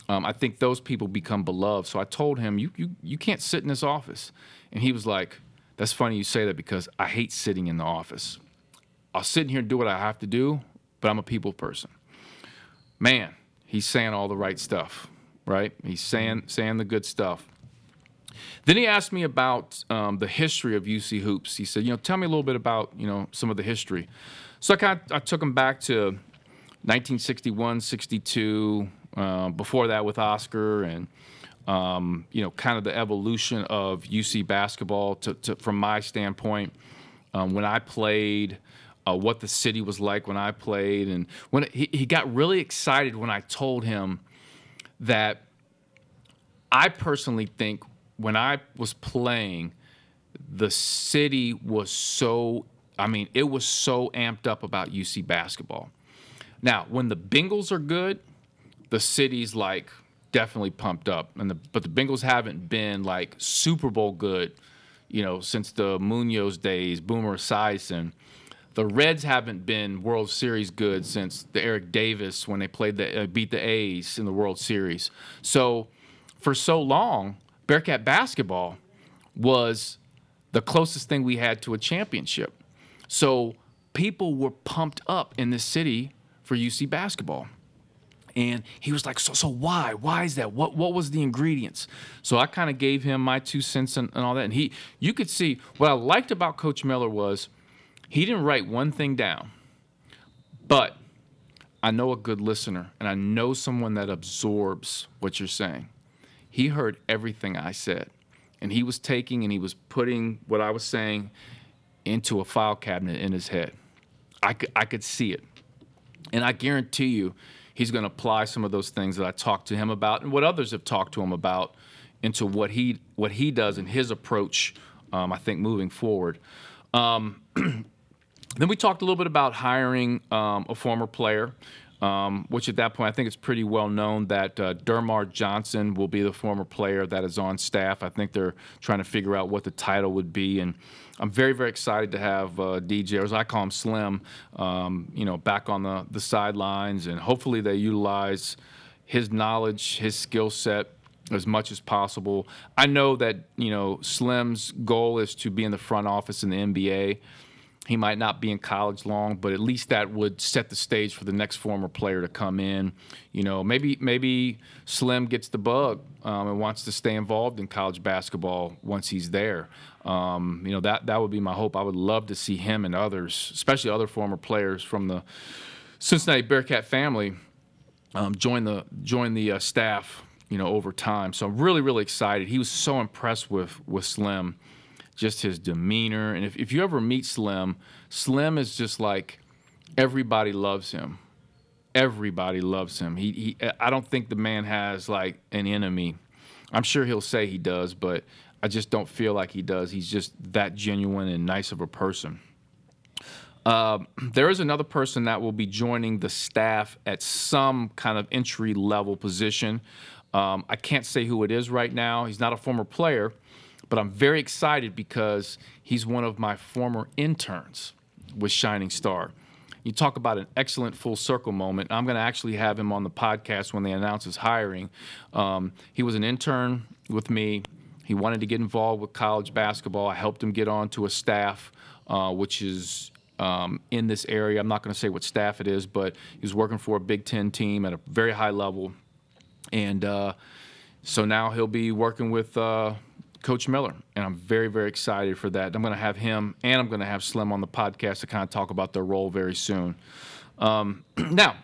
um, I think those people become beloved. So I told him, you, you, you can't sit in this office. And he was like, That's funny you say that because I hate sitting in the office. I'll sit in here and do what I have to do, but I'm a people person. Man, he's saying all the right stuff, right? He's saying, saying the good stuff. Then he asked me about um, the history of UC hoops. He said, you know, tell me a little bit about you know some of the history. So I kind of, I took him back to 1961, 62. Uh, before that with Oscar and um, you know kind of the evolution of UC basketball to, to from my standpoint um, when I played. Uh, what the city was like when I played, and when it, he, he got really excited when I told him that I personally think when I was playing, the city was so, I mean, it was so amped up about UC basketball. Now, when the Bengals are good, the city's like definitely pumped up. And the, but the Bengals haven't been like Super Bowl good, you know, since the Munoz days, Boomer Esiason. The Reds haven't been World Series good since the Eric Davis when they played the uh, beat the A's in the World Series. So for so long, Bearcat basketball was the closest thing we had to a championship. So people were pumped up in the city for UC basketball. And he was like, so, so why? Why is that? What, what was the ingredients? So I kind of gave him my two cents and, and all that. And he, you could see what I liked about Coach Miller was he didn't write one thing down, but I know a good listener and I know someone that absorbs what you're saying. He heard everything I said, and he was taking and he was putting what I was saying into a file cabinet in his head. I could, I could see it. And I guarantee you, he's going to apply some of those things that I talked to him about and what others have talked to him about into what he what he does in his approach. Um, I think moving forward. Um, then we talked a little bit about hiring um, a former player. Um, which at that point I think it's pretty well known that uh, DerMarr Johnson will be the former player that is on staff. I think they're trying to figure out what the title would be, and I'm very very excited to have uh, DJ, or as I call him, Slim, um, you know, back on the the sidelines, and hopefully they utilize his knowledge, his skill set as much as possible. I know that you know Slim's goal is to be in the front office in the NBA he might not be in college long, but at least that would set the stage for the next former player to come in. You know, maybe maybe Slim gets the bug um, and wants to stay involved in college basketball once he's there. Um, you know, that that would be my hope. I would love to see him and others, especially other former players from the Cincinnati Bearcat family, um, join the join the uh, staff. You know, over time. So I'm really really excited. He was so impressed with with Slim just his demeanor. And if, if you ever meet Slim, Slim is just like everybody loves him. Everybody loves him. He, he I don't think the man has like an enemy. I'm sure he'll say he does, but I just don't feel like he does. He's just that genuine and nice of a person. Uh, there is another person that will be joining the staff at some kind of entry level position. Um, I can't say who it is right now. He's not a former player, but I'm very excited because he's one of my former interns with Shining Star. You talk about an excellent full circle moment. I'm going to actually have him on the podcast when they announce his hiring. Um, he was an intern with me. He wanted to get involved with college basketball. I helped him get onto a staff, uh, which is um, in this area. I'm not going to say what staff it is, but he's working for a Big Ten team at a very high level. And uh, so now he'll be working with uh, Coach Miller, and I'm very, very excited for that. I'm going to have him and I'm going to have Slim on the podcast to kind of talk about their role very soon. Um, now,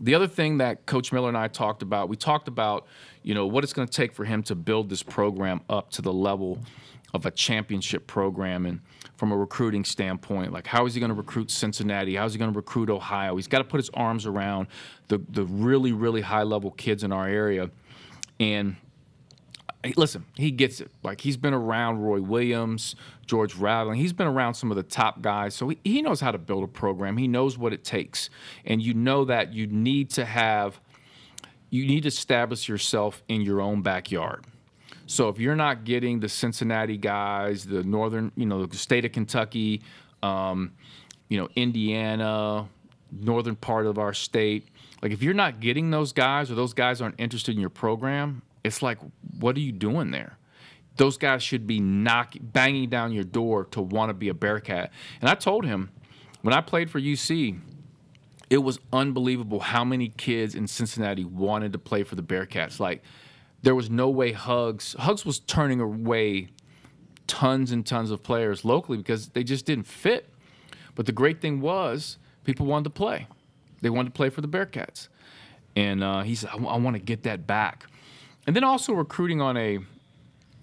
the other thing that Coach Miller and I talked about, we talked about, you know, what it's going to take for him to build this program up to the level of a championship program and from a recruiting standpoint. Like, how is he going to recruit Cincinnati? How is he going to recruit Ohio? He's got to put his arms around the the really really high level kids in our area, and listen, he gets it. Like he's been around Roy Williams, George Raveling. He's been around some of the top guys, so he, he knows how to build a program. He knows what it takes, and you know that you need to have, you need to establish yourself in your own backyard. So if you're not getting the Cincinnati guys, the northern, you know, the state of Kentucky, um, you know, Indiana, northern part of our state, like if you're not getting those guys or those guys aren't interested in your program, it's like, what are you doing there? Those guys should be knocking, banging down your door to want to be a Bearcat. And I told him when I played for UC, it was unbelievable how many kids in Cincinnati wanted to play for the Bearcats. Like, there was no way Hugs Hugs was turning away tons and tons of players locally because they just didn't fit. But the great thing was people wanted to play. They wanted to play for the Bearcats, and uh, he said, "I, want to get that back." And then also recruiting on a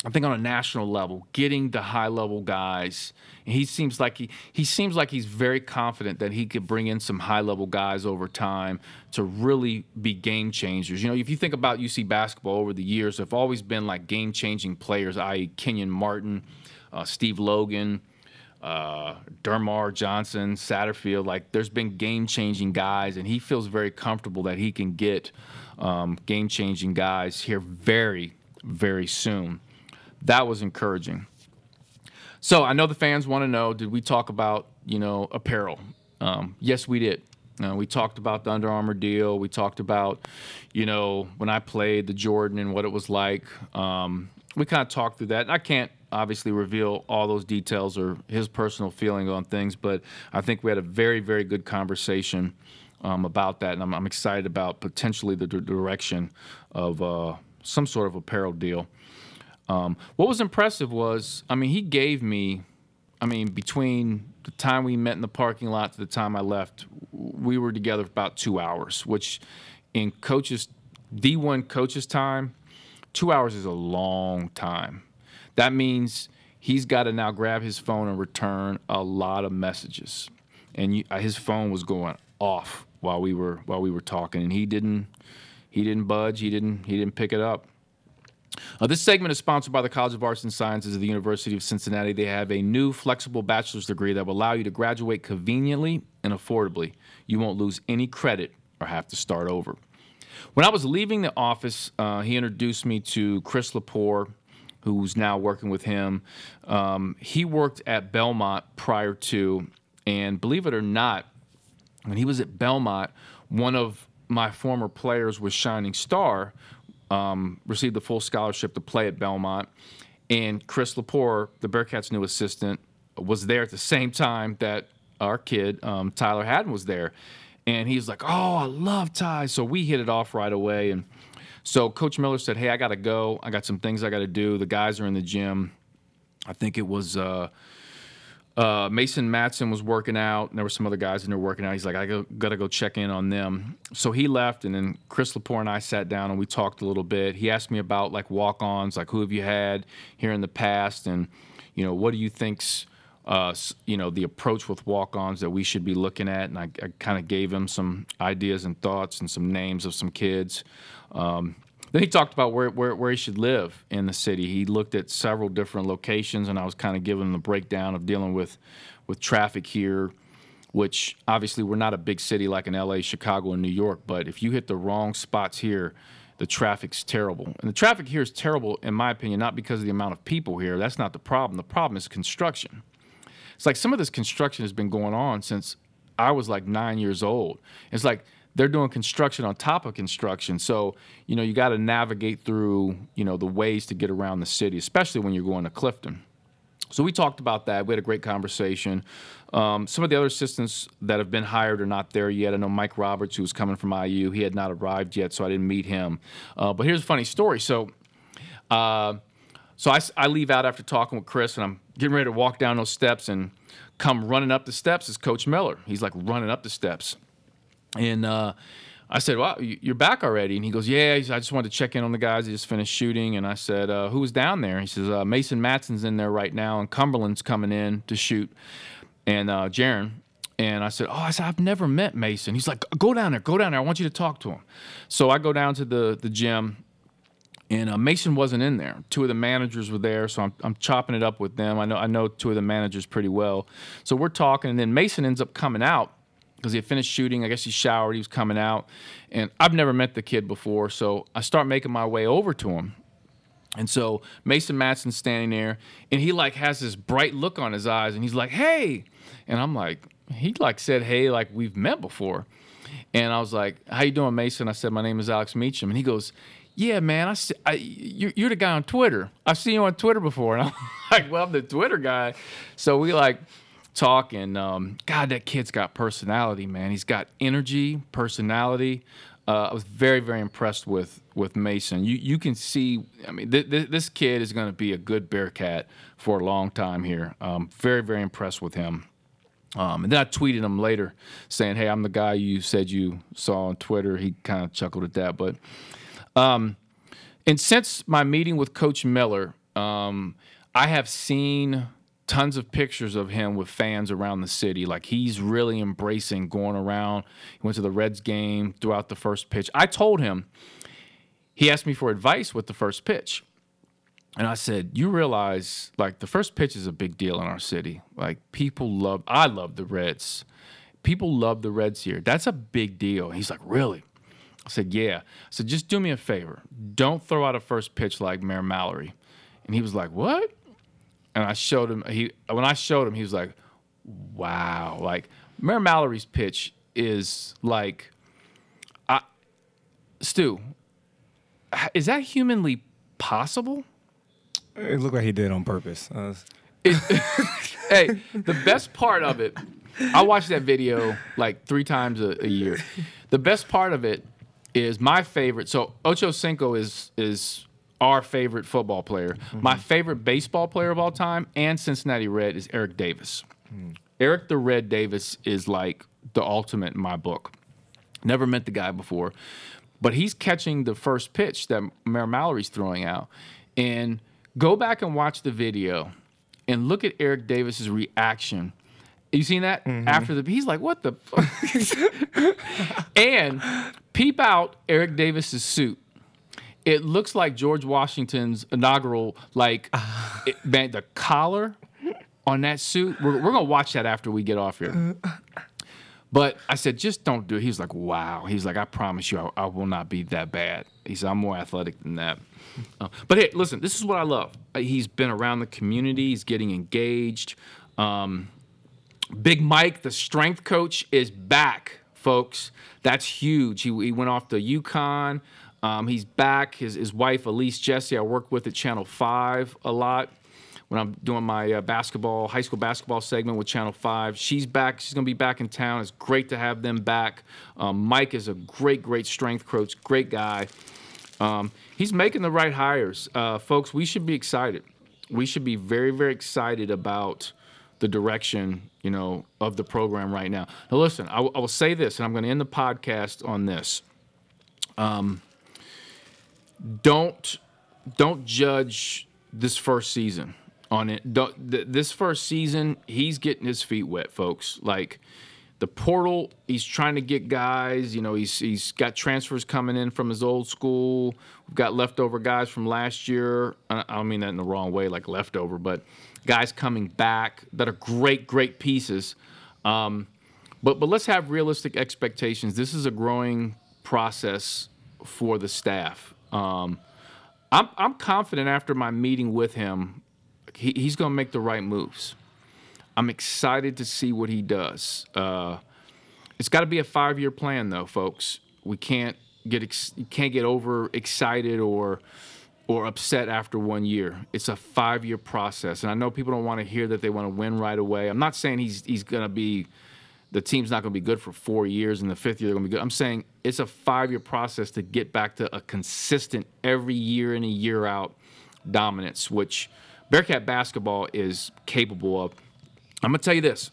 I think on a national level, getting the high level guys. He seems like he he seems like he's very confident that he could bring in some high level guys over time to really be game changers. You know, if you think about UC basketball over the years, have always been like game changing players, i.e., Kenyon Martin, uh, Steve Logan, uh, DerMarr Johnson, Satterfield. Like, there's been game changing guys, and he feels very comfortable that he can get um, game changing guys here very, very soon. That was encouraging. So I know the fans want to know did we talk about, you know, apparel? Um, yes, we did. Uh, we talked about the Under Armour deal. We talked about, you know, when I played the Jordan and what it was like. Um, we kind of talked through that. I can't obviously reveal all those details or his personal feeling on things, but I think we had a very, very good conversation um, about that, and I'm, I'm, excited about potentially the d- direction of uh, some sort of apparel deal. Um, what was impressive was, I mean, he gave me, I mean, between the time we met in the parking lot to the time I left, we were together for about two hours, which in coaches, D1 coaches time, two hours is a long time. That means he's got to now grab his phone and return a lot of messages. And you, uh, his phone was going off while we were while we were talking, and he didn't he didn't budge. He didn't he didn't pick it up. Uh, this segment is sponsored by the College of Arts and Sciences of the University of Cincinnati. They have a new flexible bachelor's degree that will allow you to graduate conveniently and affordably. You won't lose any credit or have to start over. When I was leaving the office, uh, he introduced me to Chris Lepore, who's now working with him. Um, he worked at Belmont prior to, and believe it or not, when he was at Belmont, one of my former players was Shining Star, um, received the full scholarship to play at Belmont. And Chris Lepore, the Bearcats' new assistant, was there at the same time that our kid, um, Tyler Haddon, was there. And he's like, Oh, I love Ty. So we hit it off right away. And so Coach Miller said, Hey, I got to go. I got some things I got to do. The guys are in the gym. I think it was. Uh, uh, Mason Madsen was working out, and there were some other guys in there working out. He's like, I go, gotta go check in on them. So he left, and then Chris Lepore and I sat down and we talked a little bit. He asked me about like walk-ons, like who have you had here in the past, and you know what do you think's uh, you know the approach with walk-ons that we should be looking at, and I, I kind of gave him some ideas and thoughts and some names of some kids. Um, then he talked about where, where, where he should live in the city. He looked at several different locations, and I was kind of giving him the breakdown of dealing with, with traffic here, which obviously we're not a big city like in LA, Chicago, and New York, but if you hit the wrong spots here, the traffic's terrible. And the traffic here is terrible, in my opinion, not because of the amount of people here. That's not the problem. The problem is construction. It's like some of this construction has been going on since I was like nine years old. It's like they're doing construction on top of construction. So, you know, you got to navigate through, you know, the ways to get around the city, especially when you're going to Clifton. So we talked about that. We had a great conversation. Um, some of the other assistants that have been hired are not there yet. I know Mike Roberts, who was coming from IU, he had not arrived yet, so I didn't meet him. Uh, but here's a funny story. So, uh, so I, I leave out after talking with Chris, and I'm getting ready to walk down those steps, and come running up the steps is Coach Miller. He's like running up the steps and uh, I said, "Well, you- you're back already?" And he goes, "Yeah." He said, I just wanted to check in on the guys. They just finished shooting, and I said, uh, "Who was down there?" He says, uh, "Mason Madsen's in there right now, and Cumberland's coming in to shoot, and uh, Jaron." And I said, "Oh, I said I've never met Mason." He's like, "Go down there, go down there. I want you to talk to him." So I go down to the the gym, and uh, Mason wasn't in there. Two of the managers were there, so I'm, I'm chopping it up with them. I know I know two of the managers pretty well, so we're talking, and then Mason ends up coming out because he had finished shooting. I guess he showered. He was coming out, and I've never met the kid before, so I start making my way over to him. And so Mason Madsen's standing there, and he like has this bright look on his eyes, and he's like, "Hey," and I'm like, he like said, "Hey," like we've met before. And I was like, "How you doing, Mason?" I said, "My name is Alex Meacham," and he goes, "Yeah, man, I, see, I you're, you're the guy on Twitter. I've seen you on Twitter before." And I'm like, "Well, I'm the Twitter guy." So we like talk, and um, God, that kid's got personality, man. He's got energy, personality. Uh, I was very, very impressed with with Mason. You you can see, I mean, th- th- this kid is going to be a good Bearcat for a long time here. Um, very, very impressed with him. Um, and then I tweeted him later saying, "Hey, I'm the guy you said you saw on Twitter." He kind of chuckled at that, but um, and since my meeting with Coach Miller, um, I have seen tons of pictures of him with fans around the city. Like he's really embracing going around. He went to the Reds game throughout the first pitch. I told him he asked me for advice with the first pitch. And I said, "You realize, like, the first pitch is a big deal in our city. Like, people love. I love the Reds. People love the Reds here. That's a big deal." He's like, "Really?" I said, "Yeah." I said, "Just do me a favor. Don't throw out a first pitch like Mayor Mallory." And he was like, "What?" And I showed him. He when I showed him, he was like, "Wow!" Like Mayor Mallory's pitch is like, I, Stu, is that humanly possible? It looked like he did it on purpose. Uh, hey, the best part of it, I watch that video like three times a, a year. The best part of it is my favorite. So Ocho Cinco is is our favorite football player. Mm-hmm. My favorite baseball player of all time and Cincinnati Red is Eric Davis. Hmm. Eric the Red Davis is like the ultimate in my book. Never met the guy before, but he's catching the first pitch that Mayor Mallory's throwing out. And go back and watch the video and look at Eric Davis's reaction. You seen that mm-hmm. after the? He's like, "What the?" fuck? and peep out Eric Davis's suit. It looks like George Washington's inaugural, like it, man, the collar on that suit. We're, we're gonna watch that after we get off here. But I said, just don't do it. He's like, wow. He's like, I promise you, I, I will not be that bad. He said, I'm more athletic than that. Uh, but hey, listen, this is what I love. Uh, He's been around the community. He's getting engaged. Um, Big Mike, the strength coach, is back, folks. That's huge. He, he went off to UConn. Um, he's back. His, his wife, Elise Jesse, I work with at Channel 5 a lot when I'm doing my uh, basketball, high school basketball segment with Channel 5. She's back. She's going to be back in town. It's great to have them back. Um, Mike is a great, great strength coach, great guy. Um, he's making the right hires. Uh, folks, we should be excited. We should be very, very excited about the direction, you know, of the program right now. Now, listen, I, will- will say this, and I'm going to end the podcast on this. Um, don't don't judge this first season on it. Don't, th- this first season, he's getting his feet wet, folks. Like the portal, he's trying to get guys. You know, he's he's got transfers coming in from his old school. We've got leftover guys from last year. I don't mean that in the wrong way, like leftover, but guys coming back that are great, great pieces. Um, but but let's have realistic expectations. This is a growing process for the staff. Um, I'm I'm confident after my meeting with him, he, he's going to make the right moves. I'm excited to see what he does. Uh, it's got to be a five year plan, though, folks. We can't get ex- can't get over excited or or upset after one year. It's a five year process, and I know people don't want to hear that they want to win right away. I'm not saying he's he's going to be the team's not going to be good for four years, and the fifth year they're going to be good. I'm saying it's a five year process to get back to a consistent every year in and year out dominance, which Bearcat basketball is capable of. I'm going to tell you this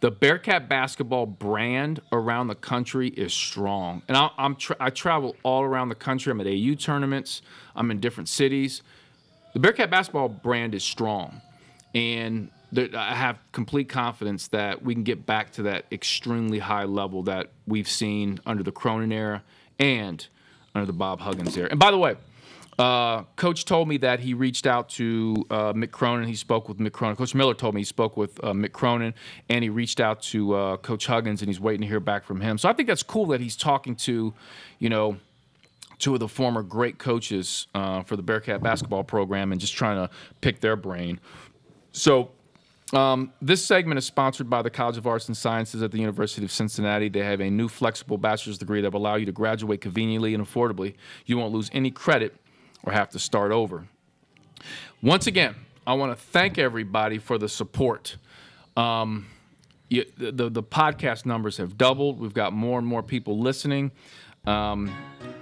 the Bearcat basketball brand around the country is strong, and I, I'm tra- I travel all around the country. I'm at AAU tournaments. I'm in different cities. The Bearcat basketball brand is strong, and I have complete confidence that we can get back to that extremely high level that we've seen under the Cronin era and under the Bob Huggins era. And by the way, uh, Coach told me that he reached out to uh, Mick Cronin. He spoke with Mick Cronin. Coach Miller told me he spoke with uh, Mick Cronin, and he reached out to uh, Coach Huggins, and he's waiting to hear back from him. So I think that's cool that he's talking to, you know, two of the former great coaches uh, for the Bearcat basketball program and just trying to pick their brain. So um, this segment is sponsored by the College of Arts and Sciences at the University of Cincinnati. They have a new flexible bachelor's degree that will allow you to graduate conveniently and affordably. You won't lose any credit or have to start over. Once again, I want to thank everybody for the support. Um, you, the, the, the podcast numbers have doubled. We've got more and more people listening. Um,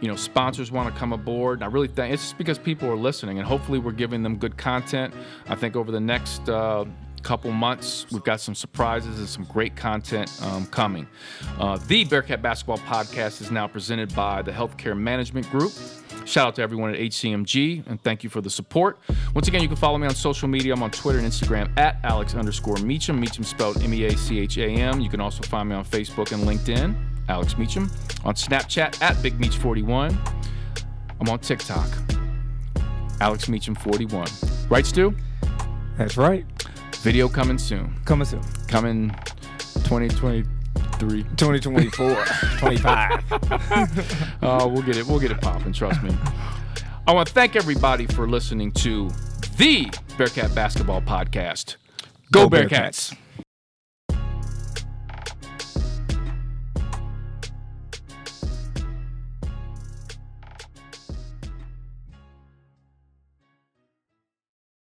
you know, sponsors want to come aboard. I really think it's just because people are listening, and hopefully, we're giving them good content. I think over the next uh, couple months, we've got some surprises and some great content um, coming. Uh, the Bearcat Basketball Podcast is now presented by the Healthcare Management Group. Shout out to everyone at HCMG and thank you for the support. Once again, you can follow me on social media. I'm on Twitter and Instagram at Alex underscore Meacham. Meacham spelled M E A C H A M. You can also find me on Facebook and LinkedIn, Alex Meacham. On Snapchat at Big Meach 41. I'm on TikTok, Alex Meacham 41. Right, Stu? That's right. Video coming soon. Coming soon. Coming 2023. 2024, 25. Uh, we'll get it. We'll get it popping. Trust me. I want to thank everybody for listening to the Bearcat Basketball Podcast. Go, Go Bearcats. Bearcats.